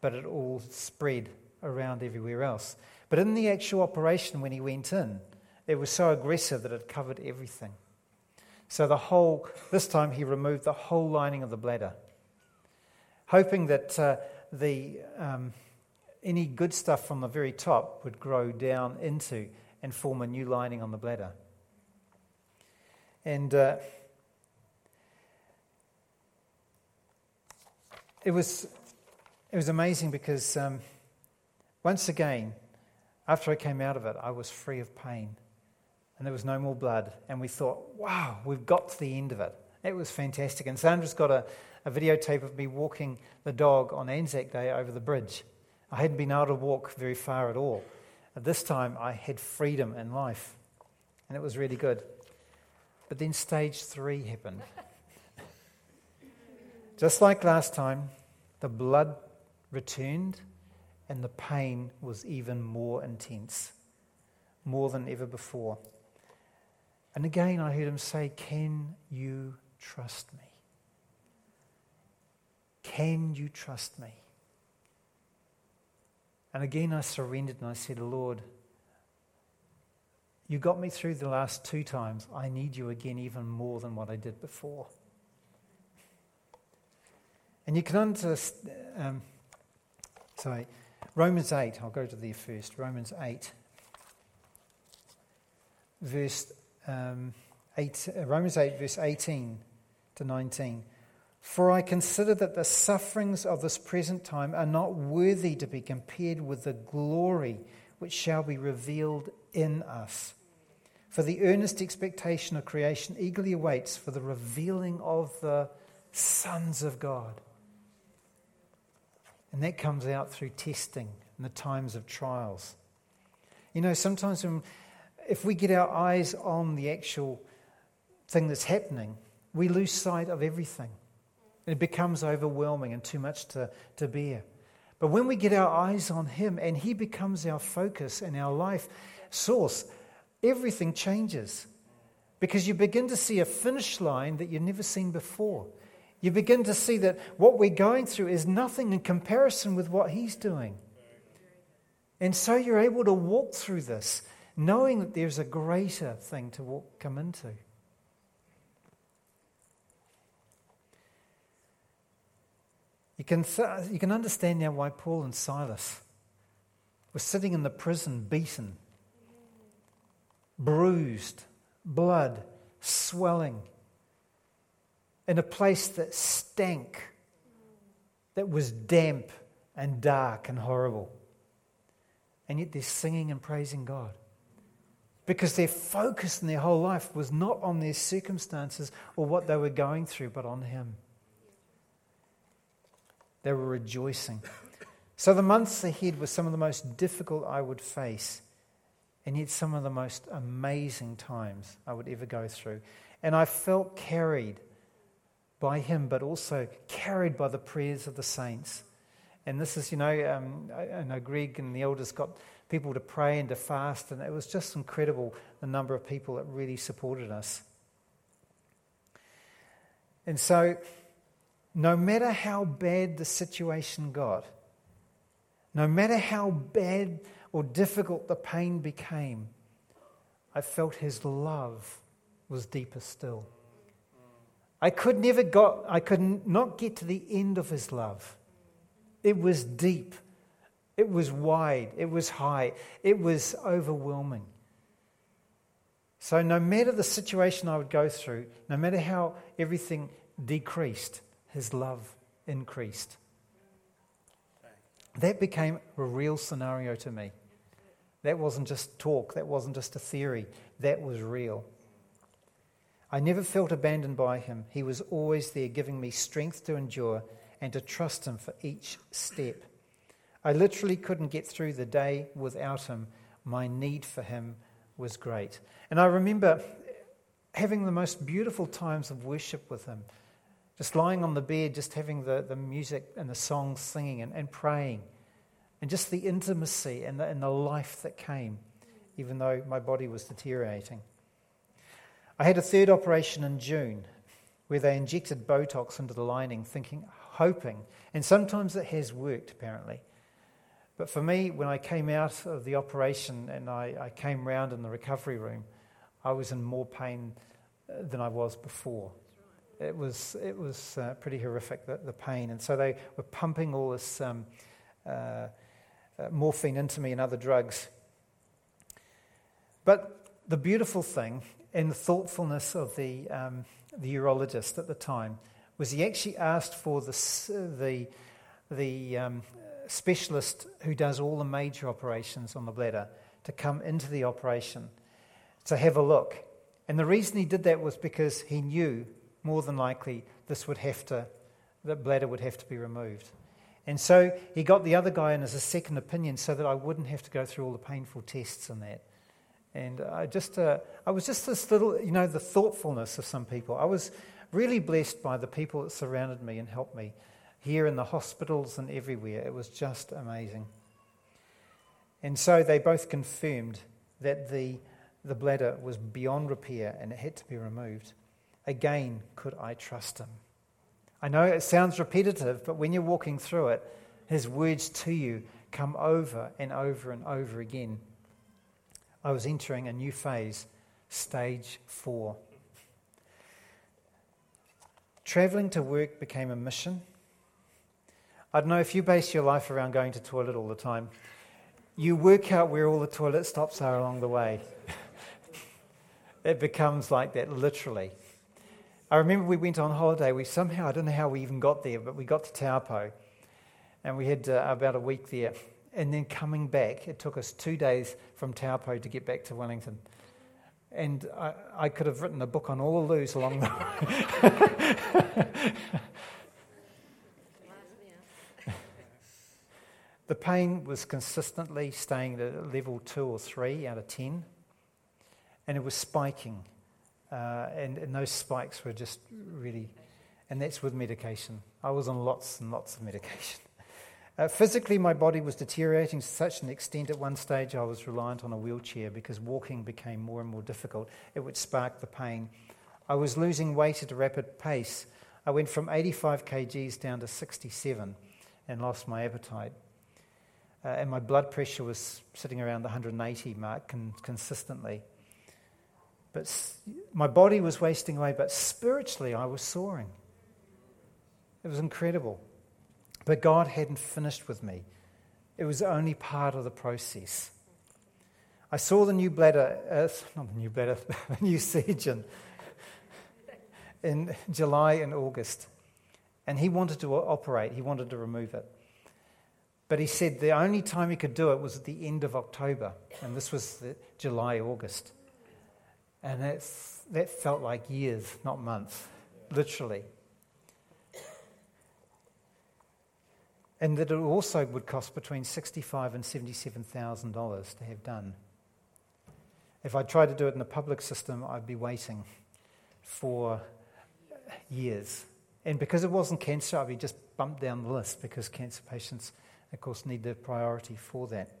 but it all spread around everywhere else. But in the actual operation, when he went in, it was so aggressive that it covered everything. So the whole, this time he removed the whole lining of the bladder, hoping that uh, the, um, any good stuff from the very top would grow down into and form a new lining on the bladder. And uh, it, was, it was amazing because um, once again, after I came out of it, I was free of pain and there was no more blood. And we thought, wow, we've got to the end of it. It was fantastic. And Sandra's got a, a videotape of me walking the dog on Anzac Day over the bridge. I hadn't been able to walk very far at all. At this time, I had freedom in life, and it was really good. But then stage three happened. [laughs] Just like last time, the blood returned, and the pain was even more intense, more than ever before. And again, I heard him say, Can you trust me? Can you trust me? And again, I surrendered and I said, Lord, you got me through the last two times. I need you again, even more than what I did before. And you can understand, um, sorry, Romans 8, I'll go to there first. Romans 8, verse um, 8, uh, Romans 8, verse 18 to 19. For I consider that the sufferings of this present time are not worthy to be compared with the glory which shall be revealed in us. For the earnest expectation of creation eagerly awaits for the revealing of the sons of God. And that comes out through testing and the times of trials. You know, sometimes when, if we get our eyes on the actual thing that's happening, we lose sight of everything. It becomes overwhelming and too much to, to bear. But when we get our eyes on Him and He becomes our focus and our life source, everything changes. Because you begin to see a finish line that you've never seen before. You begin to see that what we're going through is nothing in comparison with what He's doing. And so you're able to walk through this knowing that there's a greater thing to walk, come into. You can, you can understand now why Paul and Silas were sitting in the prison, beaten, bruised, blood, swelling, in a place that stank, that was damp and dark and horrible. And yet they're singing and praising God. Because their focus in their whole life was not on their circumstances or what they were going through, but on Him. They were rejoicing. So the months ahead were some of the most difficult I would face, and yet some of the most amazing times I would ever go through. And I felt carried by Him, but also carried by the prayers of the saints. And this is, you know, um, I, I know Greg and the elders got people to pray and to fast, and it was just incredible the number of people that really supported us. And so no matter how bad the situation got, no matter how bad or difficult the pain became, I felt his love was deeper still. I could never got, I could not get to the end of his love. It was deep. It was wide. It was high. It was overwhelming. So, no matter the situation I would go through, no matter how everything decreased, his love increased. That became a real scenario to me. That wasn't just talk, that wasn't just a theory, that was real. I never felt abandoned by him. He was always there, giving me strength to endure and to trust him for each step. I literally couldn't get through the day without him. My need for him was great. And I remember having the most beautiful times of worship with him. Just lying on the bed, just having the, the music and the songs singing and, and praying. And just the intimacy and the, and the life that came, even though my body was deteriorating. I had a third operation in June where they injected Botox into the lining, thinking, hoping, and sometimes it has worked apparently. But for me, when I came out of the operation and I, I came round in the recovery room, I was in more pain uh, than I was before it was, it was uh, pretty horrific, the, the, pain. And so they were pumping all this um, uh, uh, morphine into me and other drugs. But the beautiful thing and the thoughtfulness of the, um, the urologist at the time was he actually asked for the, the, the um, specialist who does all the major operations on the bladder to come into the operation to have a look. And the reason he did that was because he knew more than likely this would have to, the bladder would have to be removed. And so he got the other guy in as a second opinion so that I wouldn't have to go through all the painful tests and that. And I just, uh, I was just this little, you know, the thoughtfulness of some people. I was really blessed by the people that surrounded me and helped me here in the hospitals and everywhere. It was just amazing. And so they both confirmed that the, the bladder was beyond repair and it had to be removed. Again, could I trust him? I know it sounds repetitive, but when you're walking through it, his words to you come over and over and over again. I was entering a new phase, stage four. Traveling to work became a mission. I don't know if you base your life around going to toilet all the time. You work out where all the toilet stops are along the way. [laughs] it becomes like that, literally. I remember we went on holiday. We somehow, I don't know how we even got there, but we got to Taupo and we had uh, about a week there. And then coming back, it took us two days from Taupo to get back to Wellington. And I, I could have written a book on all of those along the way. [laughs] the pain was consistently staying at level two or three out of 10, and it was spiking. Uh, and, and those spikes were just really, and that's with medication. I was on lots and lots of medication. [laughs] Uh, physically, my body was deteriorating to such an extent at one stage I was reliant on a wheelchair because walking became more and more difficult. It would spark the pain. I was losing weight at a rapid pace. I went from 85 kgs down to 67 and lost my appetite. Uh, and my blood pressure was sitting around the 180 mark con- consistently. But my body was wasting away, but spiritually I was soaring. It was incredible. But God hadn't finished with me, it was only part of the process. I saw the new bladder, uh, [laughs] not the new bladder, [laughs] the new surgeon [laughs] in July and August. And he wanted to operate, he wanted to remove it. But he said the only time he could do it was at the end of October, and this was July, August. And that's, that felt like years, not months, literally. and that it also would cost between 65 and $77,000 to have done. If I tried to do it in the public system, I'd be waiting for years. And because it wasn't cancer, I'd be just bumped down the list because cancer patients, of course, need the priority for that.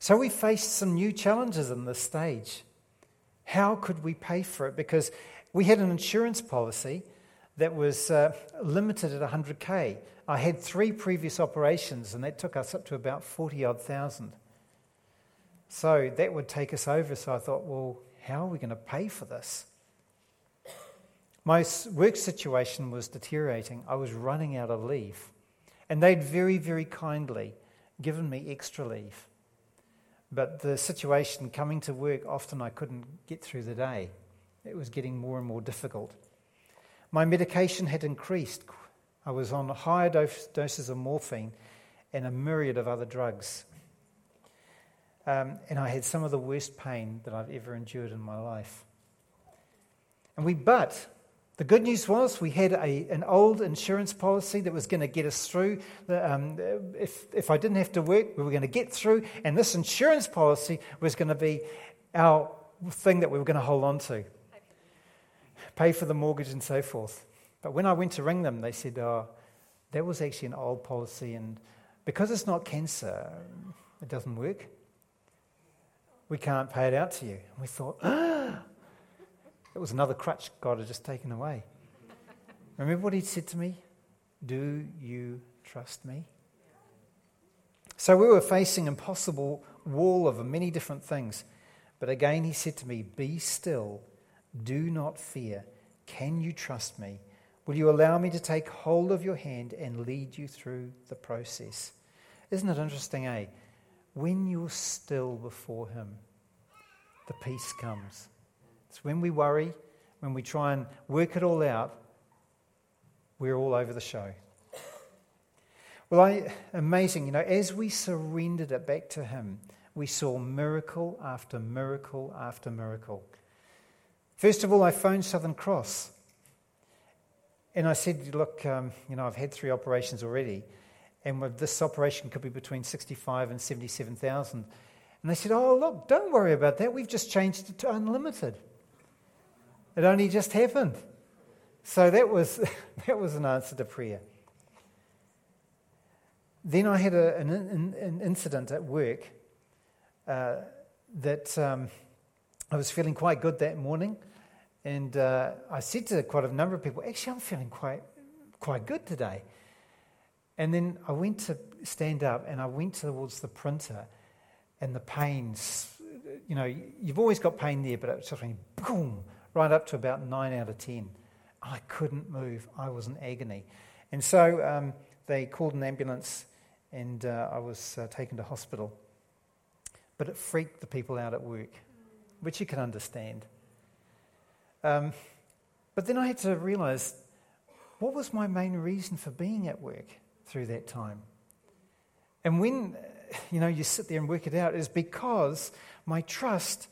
So we faced some new challenges in this stage. How could we pay for it? Because we had an insurance policy that was uh, limited at 100k. I had three previous operations, and that took us up to about 40 odd thousand. So that would take us over. So I thought, well, how are we going to pay for this? My work situation was deteriorating. I was running out of leave. And they'd very, very kindly given me extra leave. But the situation coming to work, often I couldn't get through the day. It was getting more and more difficult. My medication had increased I was on higher doses of morphine and a myriad of other drugs. Um, and I had some of the worst pain that I've ever endured in my life. And we, but the good news was we had a, an old insurance policy that was going to get us through. Um, if, if I didn't have to work, we were going to get through. And this insurance policy was going to be our thing that we were going to hold on to. Pay for the mortgage and so forth. But when I went to ring them, they said, oh, that was actually an old policy, and because it's not cancer, it doesn't work. We can't pay it out to you. And we thought, [gasps] it was another crutch God had just taken away. Remember what he said to me? Do you trust me? So we were facing impossible wall of many different things. But again, he said to me, Be still, do not fear. Can you trust me? Will you allow me to take hold of your hand and lead you through the process? Isn't it interesting, eh? When you're still before Him, the peace comes. It's when we worry, when we try and work it all out, we're all over the show. Well, I, amazing, you know, as we surrendered it back to Him, we saw miracle after miracle after miracle. First of all, I phoned Southern Cross and I said, look, um, you know, I've had three operations already, and this operation could be between 65 and 77,000. And they said, oh, look, don't worry about that. We've just changed it to unlimited. It only just happened. So that was, [laughs] that was an answer to prayer. Then I had a, an, an, incident at work uh, that um, I was feeling quite good that morning. And uh, I said to quite a number of people, actually, I'm feeling quite, quite good today. And then I went to stand up and I went towards the printer, and the pains, you know, you've always got pain there, but it sort of went boom, right up to about 9 out of 10. I couldn't move. I was in agony. And so um, they called an ambulance and uh, I was uh, taken to hospital. But it freaked the people out at work, which you can understand. Um, but then I had to realize what was my main reason for being at work through that time? And when you know you sit there and work it out, is because my trust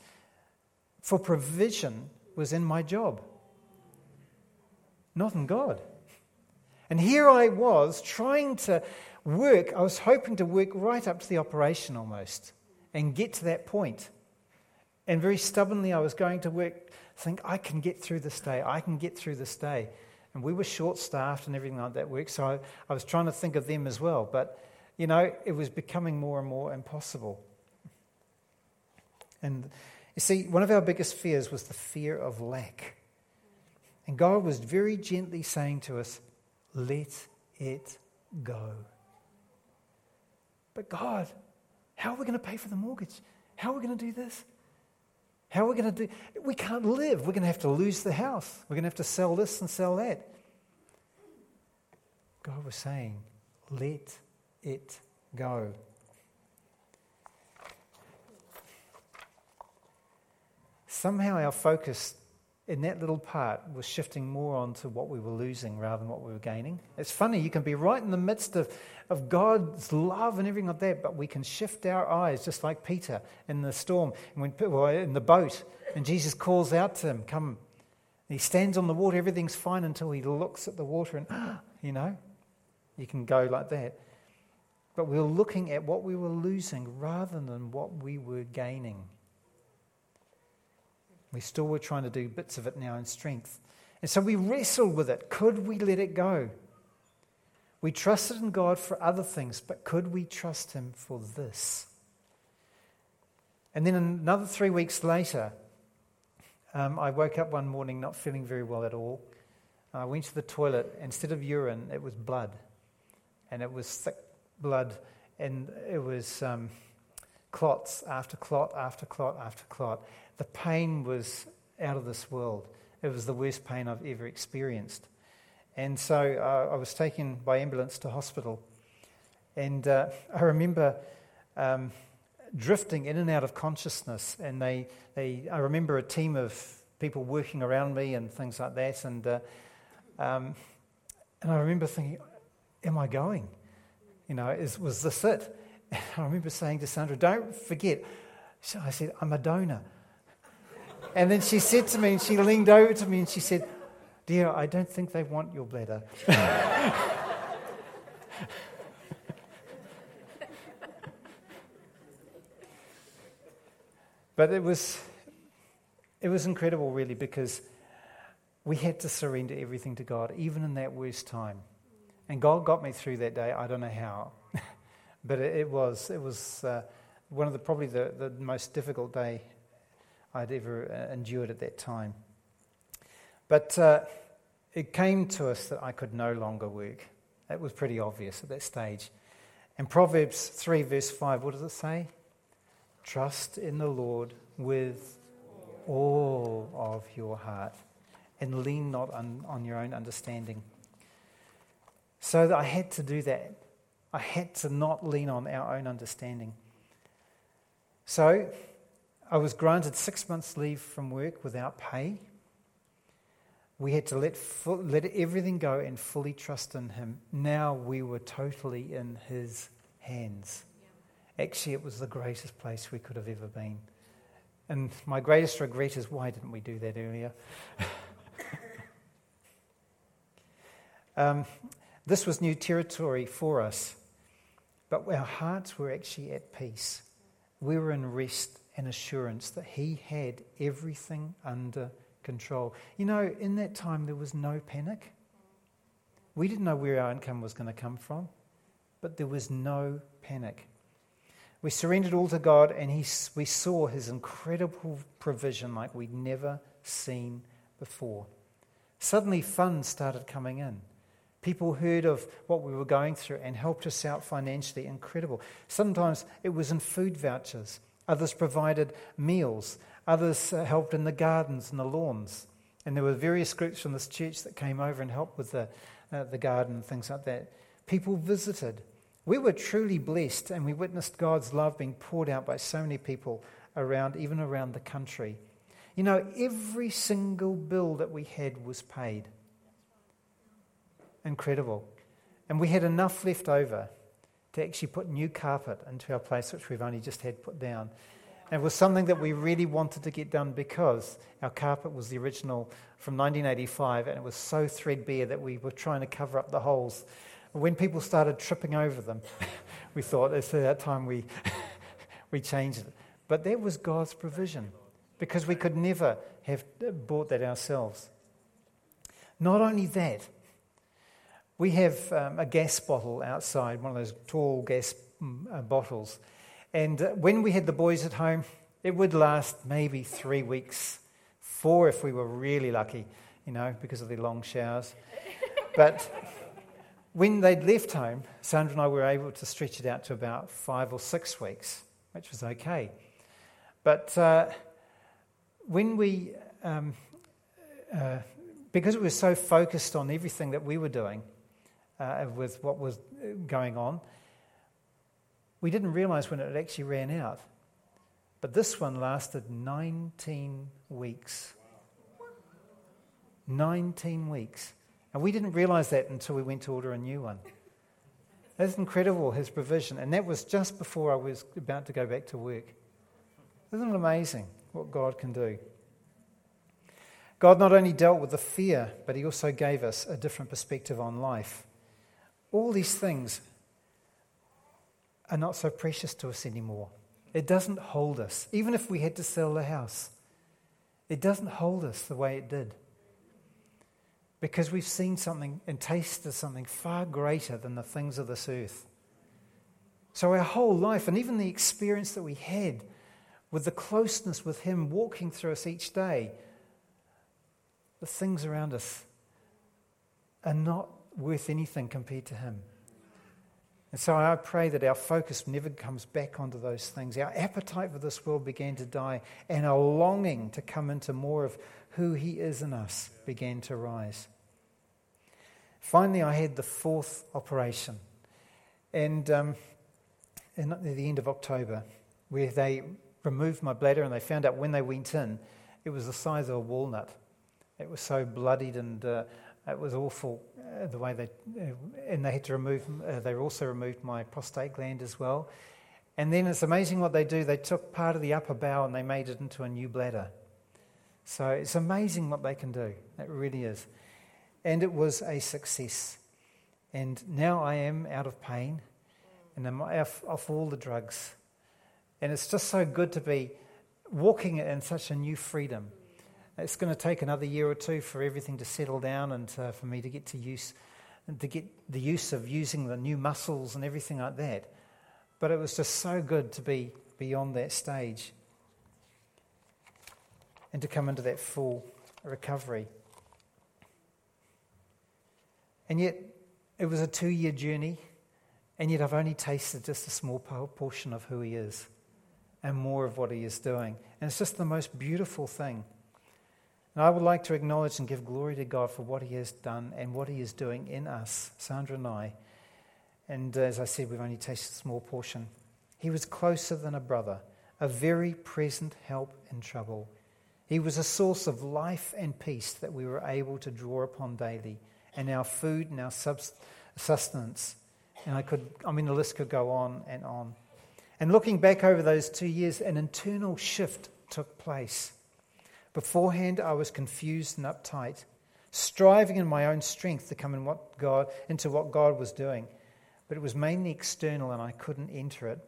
for provision was in my job, not in God. And here I was trying to work, I was hoping to work right up to the operation almost and get to that point. And very stubbornly, I was going to work, think, I can get through this day, I can get through this day. And we were short staffed and everything like that work, so I, I was trying to think of them as well. But, you know, it was becoming more and more impossible. And you see, one of our biggest fears was the fear of lack. And God was very gently saying to us, let it go. But God, how are we going to pay for the mortgage? How are we going to do this? How are we going to do? We can't live. We're going to have to lose the house. We're going to have to sell this and sell that. God was saying, let it go. Somehow our focus in that little part was shifting more onto what we were losing rather than what we were gaining. It's funny, you can be right in the midst of, of God's love and everything like that, but we can shift our eyes just like Peter in the storm, and when, well, in the boat, and Jesus calls out to him, Come. he stands on the water, everything's fine until he looks at the water, and, ah, you know, you can go like that. But we were looking at what we were losing rather than what we were gaining. We still were trying to do bits of it now in strength. And so we wrestled with it. Could we let it go? We trusted in God for other things, but could we trust Him for this? And then another three weeks later, um, I woke up one morning not feeling very well at all. I went to the toilet. Instead of urine, it was blood. And it was thick blood. And it was um, clots after clot after clot after clot. The pain was out of this world. It was the worst pain I've ever experienced. And so uh, I was taken by ambulance to hospital. And uh, I remember um, drifting in and out of consciousness. And they, they, I remember a team of people working around me and things like that. And, uh, um, and I remember thinking, Am I going? You know, is, was this it? [laughs] And I remember saying to Sandra, don't forget. So I said, I'm a donor. And then she said to me, and she leaned over to me and she said, Dear, I don't think they want your bladder. [laughs] but it was, it was incredible, really, because we had to surrender everything to God, even in that worst time. And God got me through that day. I don't know how. [laughs] But it, it was, it was uh, one of the probably the, the most difficult day I'd ever uh, endured at that time. But uh, it came to us that I could no longer work. That was pretty obvious at that stage. And Proverbs 3, verse 5, what does it say? Trust in the Lord with all of your heart and lean not on, on your own understanding. So I had to do that. I had to not lean on our own understanding. So I was granted six months' leave from work without pay. We had to let, let everything go and fully trust in Him. Now we were totally in His hands. Actually, it was the greatest place we could have ever been. And my greatest regret is why didn't we do that earlier? [laughs] um, this was new territory for us. But our hearts were actually at peace. We were in rest and assurance that He had everything under control. You know, in that time, there was no panic. We didn't know where our income was going to come from, but there was no panic. We surrendered all to God, and he, we saw His incredible provision like we'd never seen before. Suddenly, funds started coming in. People heard of what we were going through and helped us out financially. Incredible. Sometimes it was in food vouchers. Others provided meals. Others uh, helped in the gardens and the lawns. And there were various groups from this church that came over and helped with the, uh, the garden and things like that. People visited. We were truly blessed and we witnessed God's love being poured out by so many people around, even around the country. You know, every single bill that we had was paid. Incredible. And we had enough left over to actually put new carpet into our place, which we've only just had put down. And it was something that we really wanted to get done because our carpet was the original from 1985 and it was so threadbare that we were trying to cover up the holes. When people started tripping over them, [laughs] we thought it's that time we, [laughs] we changed it. But that was God's provision because we could never have bought that ourselves. Not only that, we have um, a gas bottle outside, one of those tall gas mm, uh, bottles. And uh, when we had the boys at home, it would last maybe three weeks, four if we were really lucky, you know, because of the long showers. But when they'd left home, Sandra and I were able to stretch it out to about five or six weeks, which was okay. But uh, when we, um, uh, because we were so focused on everything that we were doing uh, with what was going on, we didn't realize when it actually ran out. But this one lasted 19 weeks. 19 weeks. And we didn't realize that until we went to order a new one. That's incredible, his provision. And that was just before I was about to go back to work. Isn't it amazing what God can do? God not only dealt with the fear, but He also gave us a different perspective on life. All these things are not so precious to us anymore. It doesn't hold us. Even if we had to sell the house, it doesn't hold us the way it did. Because we've seen something and tasted something far greater than the things of this earth. So, our whole life, and even the experience that we had with the closeness with Him walking through us each day, the things around us are not worth anything compared to Him. And so I pray that our focus never comes back onto those things. Our appetite for this world began to die, and our longing to come into more of who He is in us began to rise. Finally, I had the fourth operation. And um, at the end of October, where they removed my bladder and they found out when they went in, it was the size of a walnut. It was so bloodied and uh, it was awful uh, the way they, uh, and they had to remove, uh, they also removed my prostate gland as well. And then it's amazing what they do. They took part of the upper bowel and they made it into a new bladder. So it's amazing what they can do. It really is. And it was a success. And now I am out of pain and I'm off, off all the drugs. And it's just so good to be walking in such a new freedom. It's going to take another year or two for everything to settle down and uh, for me to get to use to get the use of using the new muscles and everything like that. But it was just so good to be beyond that stage and to come into that full recovery. And yet, it was a two year journey, and yet I've only tasted just a small portion of who He is and more of what He is doing. And it's just the most beautiful thing. And I would like to acknowledge and give glory to God for what He has done and what He is doing in us, Sandra and I. And uh, as I said, we've only tasted a small portion. He was closer than a brother, a very present help in trouble. He was a source of life and peace that we were able to draw upon daily, and our food and our sustenance. And I could, I mean, the list could go on and on. And looking back over those two years, an internal shift took place. Beforehand, I was confused and uptight, striving in my own strength to come in what God, into what God was doing. But it was mainly external and I couldn't enter it.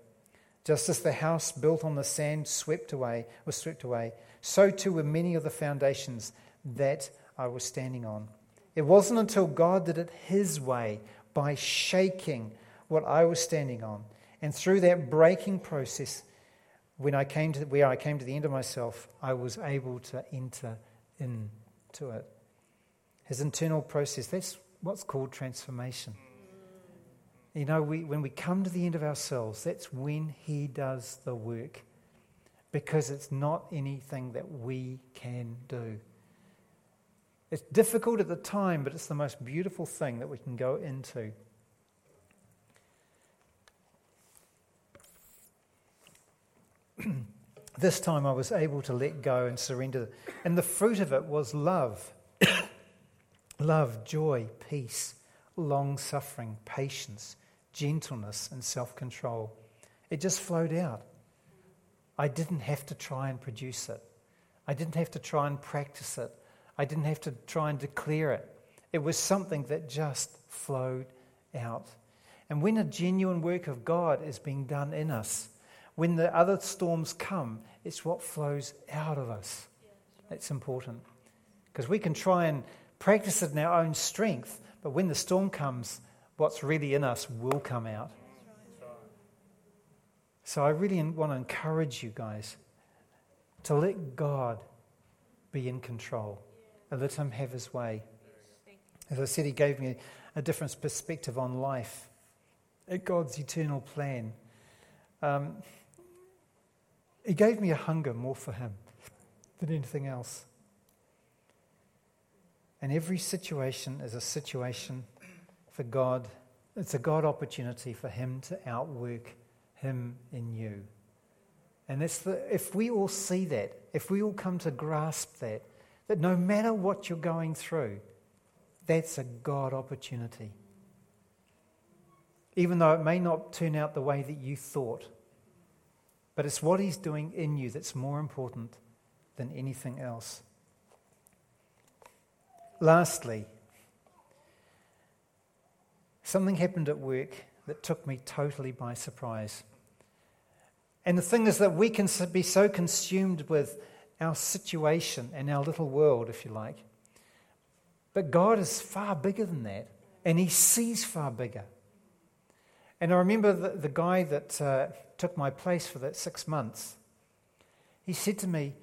Just as the house built on the sand swept away, was swept away, so too were many of the foundations that I was standing on. It wasn't until God did it His way by shaking what I was standing on. And through that breaking process, when I came to where I came to the end of myself, I was able to enter into it. His internal process, that's what's called transformation. You know, we, when we come to the end of ourselves, that's when He does the work because it's not anything that we can do. It's difficult at the time, but it's the most beautiful thing that we can go into. [clears throat] this time I was able to let go and surrender. And the fruit of it was love [coughs] love, joy, peace, long suffering, patience, gentleness, and self control. It just flowed out. I didn't have to try and produce it, I didn't have to try and practice it, I didn't have to try and declare it. It was something that just flowed out. And when a genuine work of God is being done in us, when the other storms come, it's what flows out of us. That's important. Because we can try and practice it in our own strength, but when the storm comes, what's really in us will come out. So I really want to encourage you guys to let God be in control and let Him have His way. As I said, He gave me a different perspective on life, at God's eternal plan. Um, he gave me a hunger more for Him than anything else. And every situation is a situation for God. It's a God opportunity for Him to outwork Him in you. And that's the, if we all see that, if we all come to grasp that, that no matter what you're going through, that's a God opportunity. Even though it may not turn out the way that you thought. But it's what He's doing in you that's more important than anything else. Lastly, something happened at work that took me totally by surprise. And the thing is that we can be so consumed with our situation and our little world, if you like. But God is far bigger than that, and He sees far bigger. And I remember the, the guy that uh, took my place for that six months. He said to me,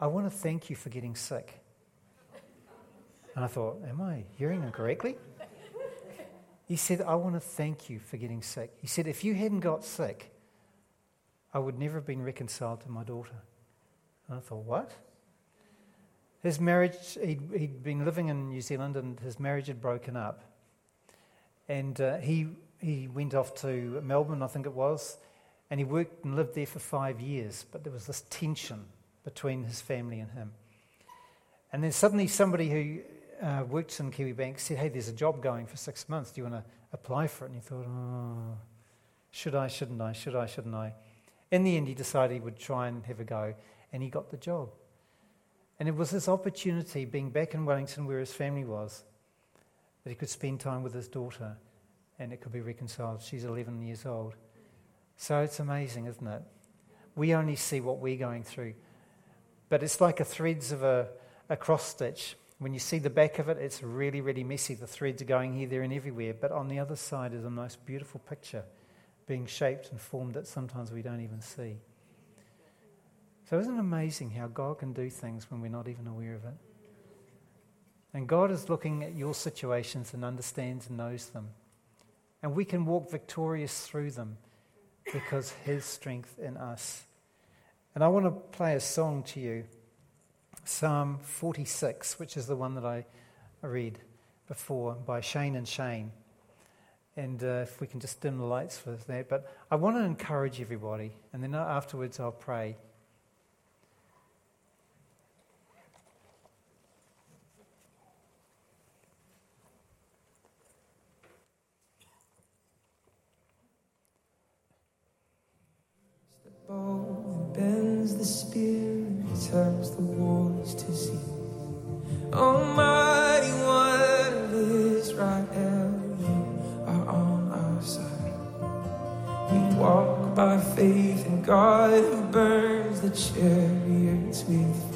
I want to thank you for getting sick. And I thought, Am I hearing him correctly? He said, I want to thank you for getting sick. He said, If you hadn't got sick, I would never have been reconciled to my daughter. And I thought, What? His marriage, he'd, he'd been living in New Zealand and his marriage had broken up. And uh, he he went off to Melbourne, I think it was, and he worked and lived there for five years. But there was this tension between his family and him. And then suddenly somebody who uh, works in Kiwibank said, Hey, there's a job going for six months. Do you want to apply for it? And he thought, Oh, should I, shouldn't I, should I, shouldn't I? In the end, he decided he would try and have a go, and he got the job. And it was this opportunity, being back in Wellington where his family was, that he could spend time with his daughter and it could be reconciled. She's 11 years old. So it's amazing, isn't it? We only see what we're going through. But it's like a threads of a, a cross stitch. When you see the back of it, it's really, really messy. The threads are going here, there, and everywhere. But on the other side is a most beautiful picture being shaped and formed that sometimes we don't even see. So, isn't it amazing how God can do things when we're not even aware of it? And God is looking at your situations and understands and knows them. And we can walk victorious through them because His strength in us. And I want to play a song to you Psalm 46, which is the one that I read before by Shane and Shane. And uh, if we can just dim the lights for that. But I want to encourage everybody, and then afterwards I'll pray. The spear turns the waters to sea. Almighty One of Israel, you are on our side. We walk by faith in God who burns the chariots with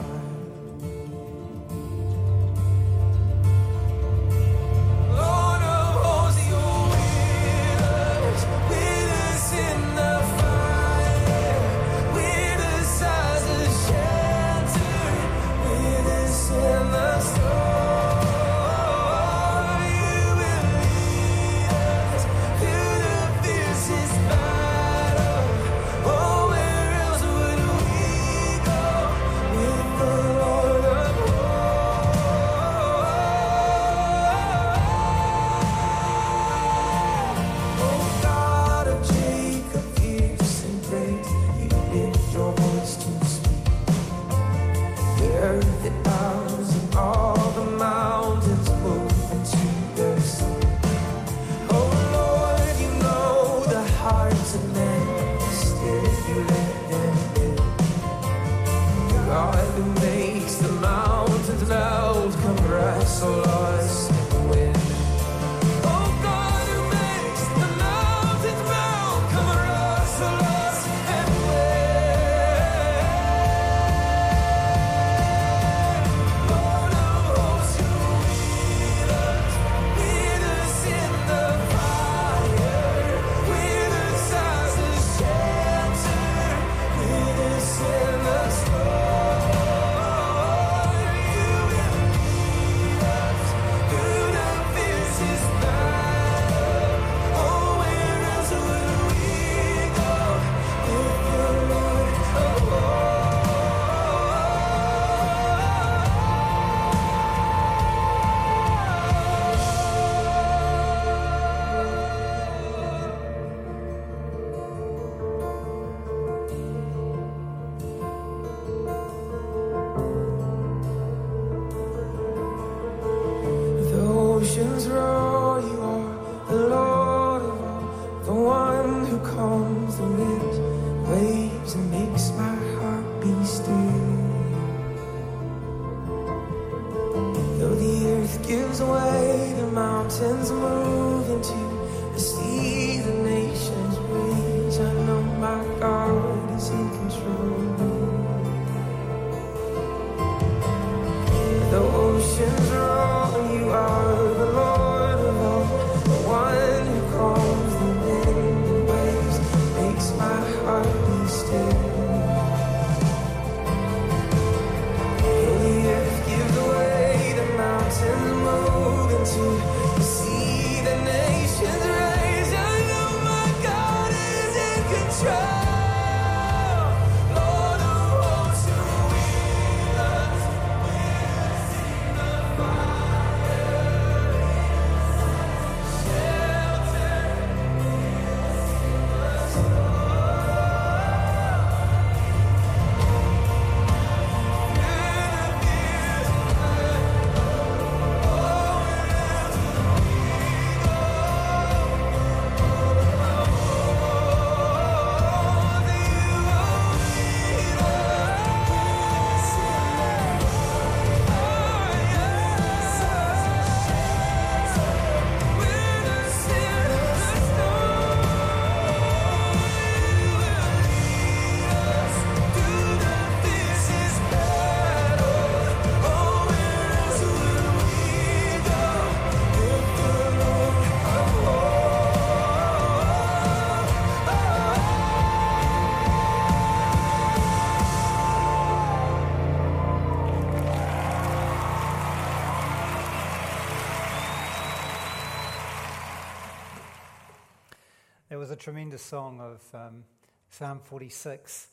tremendous song of um, Psalm 46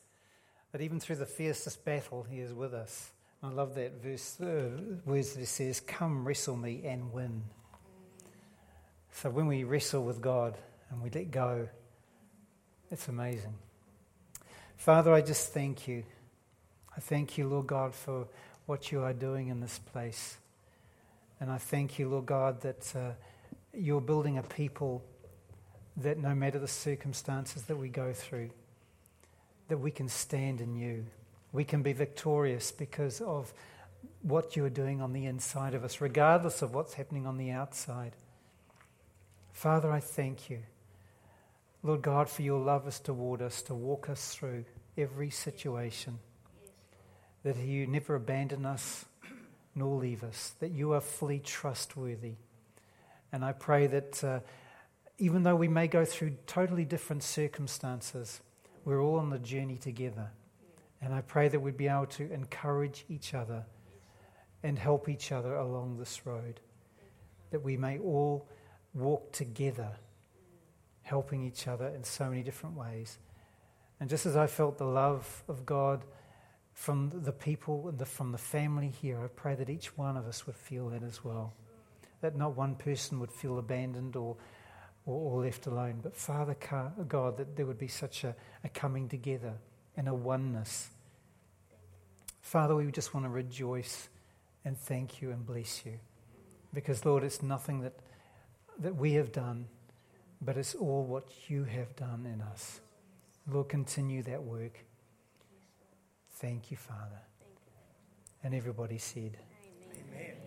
that even through the fiercest battle, He is with us. I love that verse, uh, words that it says, Come wrestle me and win. So when we wrestle with God and we let go, it's amazing. Father, I just thank you. I thank you, Lord God, for what you are doing in this place. And I thank you, Lord God, that uh, you're building a people that no matter the circumstances that we go through, that we can stand in you. We can be victorious because of what you are doing on the inside of us, regardless of what's happening on the outside. Father, I thank you, Lord God, for your love us toward us, to walk us through every situation. That you never abandon us nor leave us, that you are fully trustworthy. And I pray that uh, even though we may go through totally different circumstances, we're all on the journey together. And I pray that we'd be able to encourage each other and help each other along this road. That we may all walk together, helping each other in so many different ways. And just as I felt the love of God from the people and from the family here, I pray that each one of us would feel that as well. That not one person would feel abandoned or, or, left alone, but Father God, that there would be such a, a coming together and a oneness. Father, we just want to rejoice and thank you and bless you. Because, Lord, it's nothing that, that we have done, but it's all what you have done in us. Lord, continue that work. Thank you, Father. And everybody said, Amen. Amen.